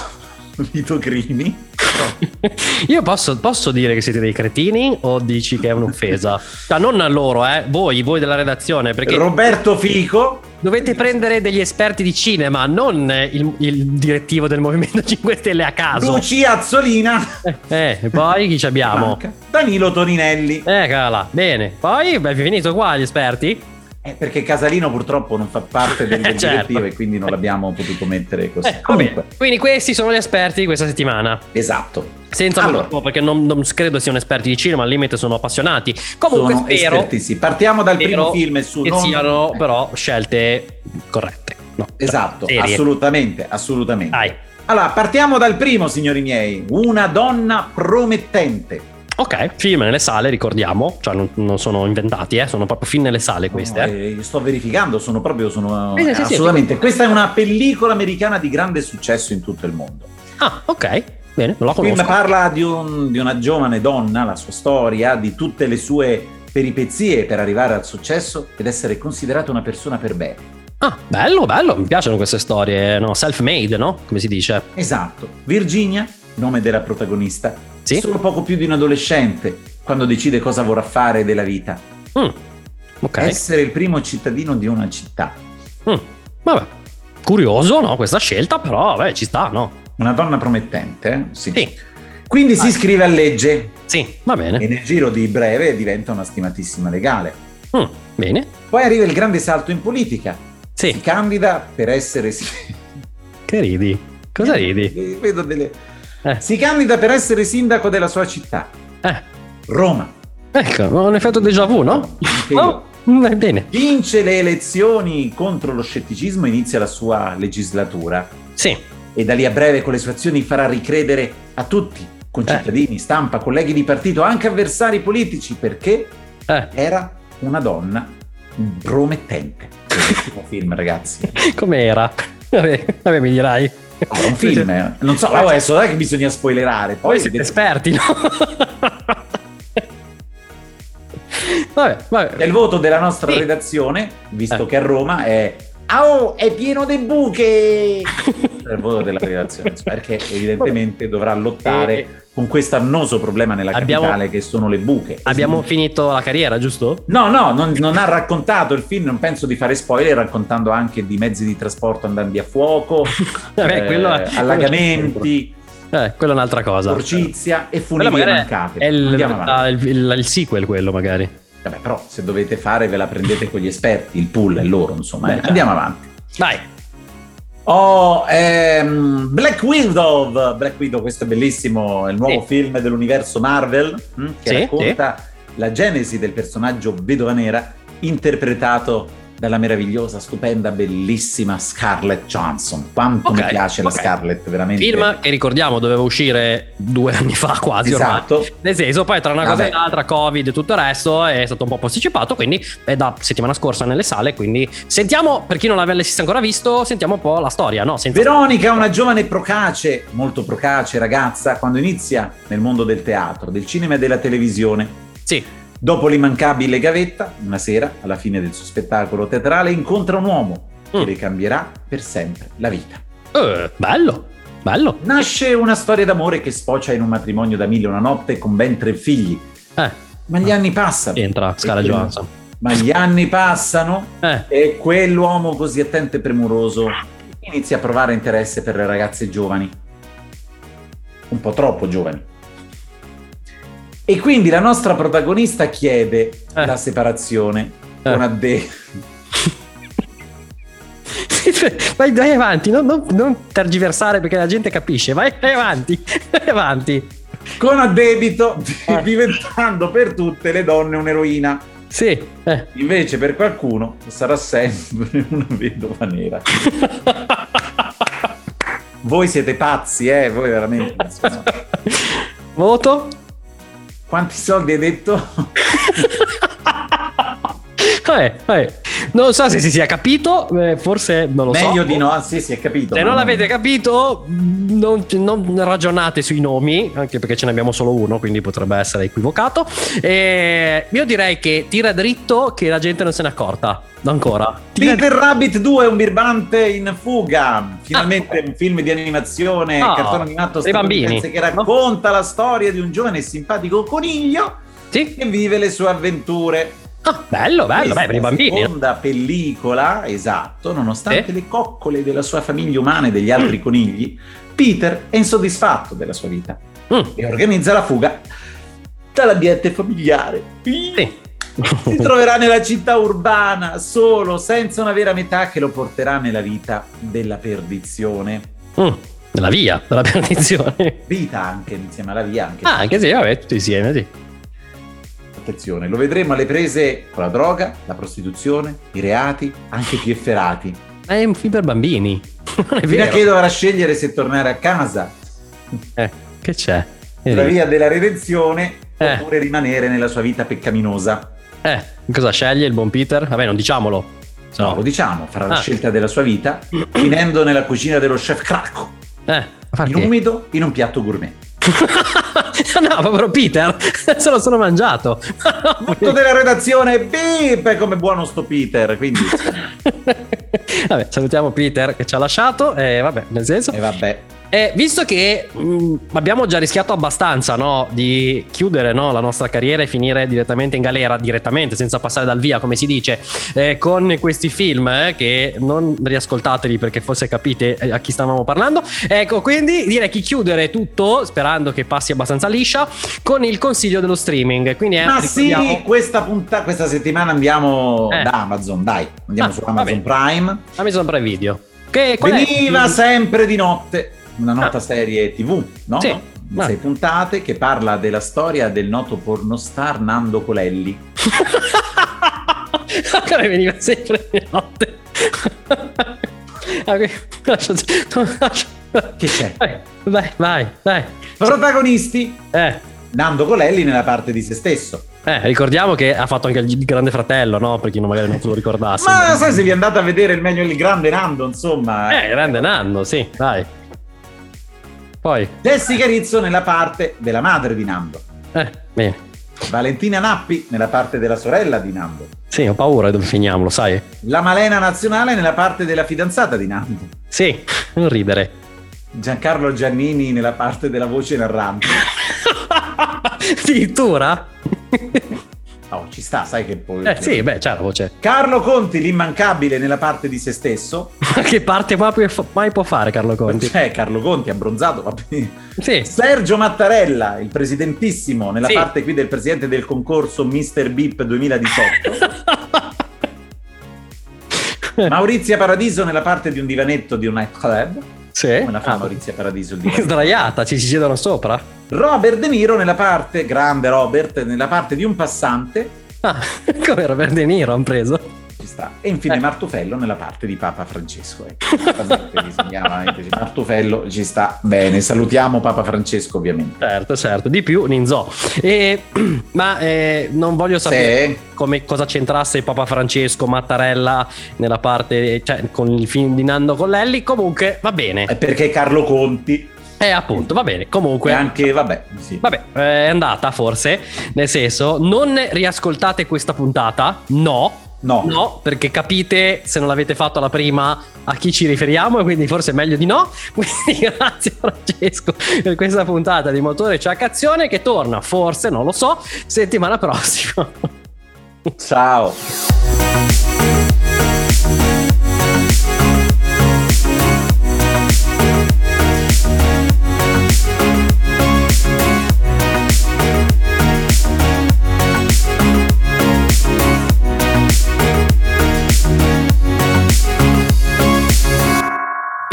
Vito Grini. Io posso, posso, dire che siete dei cretini o dici che è un'offesa? cioè, non a loro, eh, voi, voi della redazione. Perché Roberto Fico. Dovete prendere degli esperti di cinema, non il, il direttivo del Movimento 5 Stelle a caso. Lucia Azzolina. Eh, e poi chi ci abbiamo? Manca. Danilo Toninelli. Eccola, bene. Poi è finito qua gli esperti? Eh, perché Casalino purtroppo non fa parte del, del certo. direttivo e quindi non l'abbiamo potuto mettere così. Eh, Comunque. Quindi questi sono gli esperti di questa settimana. Esatto. Senza allora, perché non, non, credo siano esperti di cinema, al limite sono appassionati. Comunque sono spero. Partiamo dal primo film su che non... siano però scelte corrette. No, esatto, assolutamente, assolutamente. Dai. Allora, partiamo dal primo, signori miei. Una donna promettente. Ok, film nelle sale, ricordiamo, cioè non, non sono inventati, eh, sono proprio film nelle sale queste. No, eh. sto verificando, sono proprio, sono, eh, sì, assolutamente. Sì, Questa è una pellicola americana di grande successo in tutto il mondo. Ah, ok, bene, non la conosco. Il film parla di, un, di una giovane donna, la sua storia, di tutte le sue peripezie per arrivare al successo ed essere considerata una persona per bene. Ah, bello, bello, mi piacciono queste storie, no? Self-made, no? Come si dice? Esatto. Virginia, nome della protagonista, sì? solo poco più di un adolescente quando decide cosa vorrà fare della vita. Mm. Okay. Essere il primo cittadino di una città. Mm. Vabbè, curioso, no? Questa scelta, però, vabbè, ci sta, no? Una donna promettente, eh? Sì. sì. Quindi Vai. si iscrive a legge. Sì, va bene. E nel giro di breve diventa una stimatissima legale. Mm, bene. Poi arriva il grande salto in politica. Sì. Si candida per essere... Che ridi? Cosa ridi? Vedo delle eh. Si candida per essere sindaco della sua città. Eh. Roma. Ecco, un effetto déjà vu, no? Oh, bene. Vince le elezioni contro lo scetticismo e inizia la sua legislatura. Sì. E da lì a breve con le sue azioni farà ricredere a tutti, concittadini, eh. stampa, colleghi di partito, anche avversari politici, perché eh. era una donna promettente. Bellissimo film, ragazzi. Com'era? Vabbè, vabbè, mi dirai. Ah, è un film, eh. non so, adesso è che bisogna spoilerare. Poi siete esperti, no? vabbè, vabbè. E il voto della nostra sì. redazione, visto eh. che a Roma è Oh, è pieno di buche! il voto della redazione, perché evidentemente dovrà lottare e con questo annoso problema nella abbiamo, capitale che sono le buche. Abbiamo esatto. finito la carriera, giusto? No, no, non, non, ha raccontato il film, non penso di fare spoiler, raccontando anche di mezzi di trasporto andati a fuoco, Vabbè, eh, quello, allagamenti. Eh, quella è un'altra cosa. Porcizia e funivie mancate. È il, il, il, il sequel quello magari. Vabbè, però se dovete fare ve la prendete con gli esperti, il pool è loro, insomma. Eh. Andiamo avanti. Vai. Oh, ehm, Black Widow. Black Widow, questo è bellissimo, è il nuovo sì. film dell'universo Marvel hm, che sì, racconta sì. la genesi del personaggio Vedova Nera interpretato dalla meravigliosa, stupenda, bellissima Scarlett Johansson. Quanto okay, mi piace okay. la Scarlett, veramente. Film che ricordiamo doveva uscire due anni fa quasi esatto. ormai. Nel senso, poi tra una cosa Vabbè. e l'altra, Covid e tutto il resto, è stato un po' posticipato, quindi è da settimana scorsa nelle sale, quindi sentiamo, per chi non l'avesse ancora visto, sentiamo un po' la storia, no? Senza... Veronica, una giovane procace, molto procace ragazza, quando inizia nel mondo del teatro, del cinema e della televisione. Sì Dopo l'immancabile gavetta, una sera, alla fine del suo spettacolo teatrale, incontra un uomo che mm. le cambierà per sempre la vita. Uh, bello, bello. Nasce una storia d'amore che sfocia in un matrimonio da mille una notte con ben tre figli. Eh. Ma gli anni passano. Entra Scala Johansson. Ma gli anni passano eh. e quell'uomo così attento e premuroso inizia a provare interesse per le ragazze giovani. Un po' troppo giovani. E quindi la nostra protagonista chiede eh. la separazione eh. con Adde. vai, vai, avanti, non, non, non, tergiversare perché la gente capisce. Vai, vai avanti, vai avanti. Con addebito eh. diventando per tutte le donne un'eroina. Sì. Eh. Invece per qualcuno sarà sempre una vedova nera. voi siete pazzi, eh? Voi veramente. Voto? Quanti soldi hai detto? eh, eh. Non so se si sia capito, eh, forse non lo Meglio so. Meglio di no, sì, si è capito. Se non l'avete capito, non, non, ragionate sui nomi, anche perché ce ne abbiamo solo uno, quindi potrebbe essere equivocato. E io direi che tira dritto che la gente non se n'è accorta. Ancora. Peter Rabbit 2 è un birbante in fuga. Finalmente ah, un film di animazione, oh, cartone animato dei bambini che racconta no? la storia di un giovane e simpatico coniglio sì? che vive le sue avventure. Ah, bello, bello, beh, per i bambini. Seconda pellicola, esatto, nonostante eh? le coccole della sua famiglia umana e degli altri conigli, Peter è insoddisfatto della sua vita mm. e organizza la fuga dall'ambiente familiare. Sì si troverà nella città urbana solo, senza una vera metà che lo porterà nella vita della perdizione. Mm, nella via della perdizione. Vita anche insieme alla via. Anche, ah, anche sì, vabbè, tutti insieme, sì. Attenzione, lo vedremo alle prese con la droga, la prostituzione, i reati, anche più efferati. Ma è un film per bambini. Non è Fino a che dovrà scegliere se tornare a casa. Eh, che c'è? La via della redenzione eh. oppure rimanere nella sua vita peccaminosa. Eh, cosa sceglie il buon Peter? Vabbè, non diciamolo. No, no lo diciamo, farà ah. la scelta della sua vita, finendo nella cucina dello chef Cracco. Eh, in umido, in un piatto gourmet. no, povero Peter, se lo sono mangiato. Tutto della redazione, bip, come buono sto Peter, quindi... vabbè, salutiamo Peter che ci ha lasciato, e vabbè, nel senso... E vabbè. E visto che mh, mm, abbiamo già rischiato abbastanza no, di chiudere no, la nostra carriera e finire direttamente in galera, direttamente, senza passare dal via, come si dice, eh, con questi film eh, che non riascoltateli perché forse capite eh, a chi stavamo parlando. Ecco, quindi direi che chiudere tutto, sperando che passi abbastanza liscia, con il consiglio dello streaming. Quindi, eh, Ma ricordiamo... sì, questa, punta- questa settimana andiamo eh. da Amazon, dai, andiamo ah, su Amazon Prime. Amazon Prime Video. Che, Veniva sempre di notte una nota ah. serie TV, no? Sì. Sei puntate che parla della storia del noto pornostar Nando Colelli. Come veniva sempre di notte. che c'è? Vai, vai, vai. Protagonisti. Eh. Nando Colelli nella parte di se stesso. Eh, ricordiamo che ha fatto anche il Grande Fratello, no? Per chi non magari non se lo ricordasse. Ma sai se vi andate a vedere il meglio il Grande Nando, insomma. Eh, Grande Nando, sì, dai. Poi. Jessica Rizzo nella parte della madre di Nando. Eh, bene. Valentina Nappi nella parte della sorella di Nando. Sì, ho paura dove finiamo, lo sai. La Malena Nazionale nella parte della fidanzata di Nando. Sì, non ridere. Giancarlo Giannini nella parte della voce narrante. Addirittura? Oh, ci sta, sai che poi. Eh sì, beh, c'è la voce. Carlo Conti, l'immancabile nella parte di se stesso. che parte mai può fare Carlo Conti? C'è Carlo Conti, abbronzato, va bene. Sì. Sergio Mattarella, il presidentissimo, nella sì. parte qui del presidente del concorso Mr. Beep 2018. Maurizia Paradiso nella parte di un divanetto di un nightclub. Sì. Come la fa ah, Maurizia Paradiso? Il Sdraiata, ci si siedono sopra. Robert De Niro nella parte, grande Robert, nella parte di un passante. Ah, come Robert De Niro hanno preso? Ci sta. E infine eh. Martufello nella parte di Papa Francesco. Ecco. Martufello ci sta bene. Salutiamo Papa Francesco ovviamente. Certo, certo, di più Ninzo. E, ma eh, non voglio sapere sì. come, cosa c'entrasse Papa Francesco, Mattarella nella parte, cioè con il film di Nando Collelli. Comunque va bene. È perché Carlo Conti eh, appunto, va bene. Comunque. E anche, vabbè, sì. Vabbè, è andata forse. Nel senso, non riascoltate questa puntata. No. No. No, perché capite, se non l'avete fatto la prima, a chi ci riferiamo e quindi forse è meglio di no. Quindi grazie Francesco per questa puntata di Motore Ciaccazione che torna, forse, non lo so, settimana prossima. Ciao.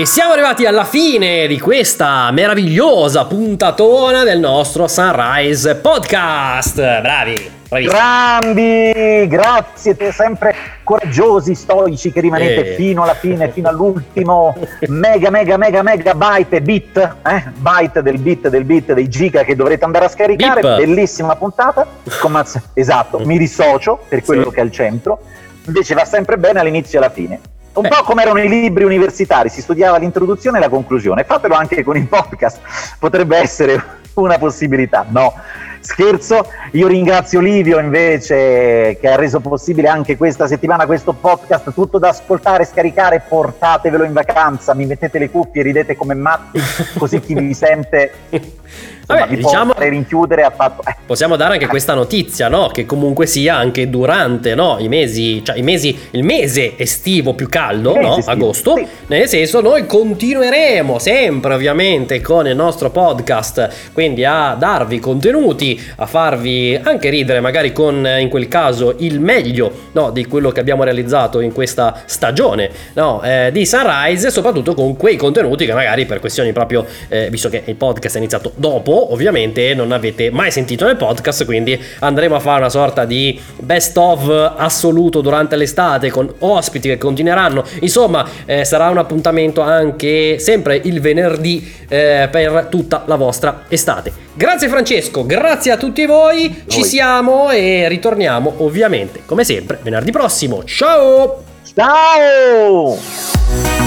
E siamo arrivati alla fine di questa meravigliosa puntatona del nostro Sunrise Podcast. Bravi, bravissimi. Grandi, grazie, siete sempre coraggiosi, stoici che rimanete eh. fino alla fine, fino all'ultimo mega, mega, mega, mega byte bit, eh? byte del bit, del bit, dei giga che dovrete andare a scaricare. Beep. Bellissima puntata. Esatto, mi dissocio per quello sì. che è al centro. Invece va sempre bene all'inizio e alla fine. Un po' come erano i libri universitari, si studiava l'introduzione e la conclusione. Fatelo anche con il podcast, potrebbe essere una possibilità. No, scherzo. Io ringrazio Livio invece che ha reso possibile anche questa settimana questo podcast, tutto da ascoltare, scaricare, portatevelo in vacanza, mi mettete le cuffie, ridete come matti, così chi vi sente Vabbè, vi diciamo, rinchiudere ha fatto... Eh. Possiamo dare anche questa notizia, no? Che comunque sia anche durante no? i mesi, cioè i mesi, il mese estivo più caldo, no? estivo, agosto, sì. nel senso noi continueremo sempre ovviamente con il nostro podcast, quindi a darvi contenuti, a farvi anche ridere magari con in quel caso il meglio no? di quello che abbiamo realizzato in questa stagione no? eh, di Sunrise, soprattutto con quei contenuti che magari per questioni proprio, eh, visto che il podcast è iniziato dopo, ovviamente non avete mai sentito nel podcast, quindi andremo a fare una sorta di best of assoluto durante l'estate con ospiti che continueranno. Insomma, eh, sarà un appuntamento anche sempre il venerdì eh, per tutta la vostra estate. Grazie Francesco, grazie a tutti voi, noi. ci siamo e ritorniamo ovviamente come sempre venerdì prossimo. Ciao! Ciao!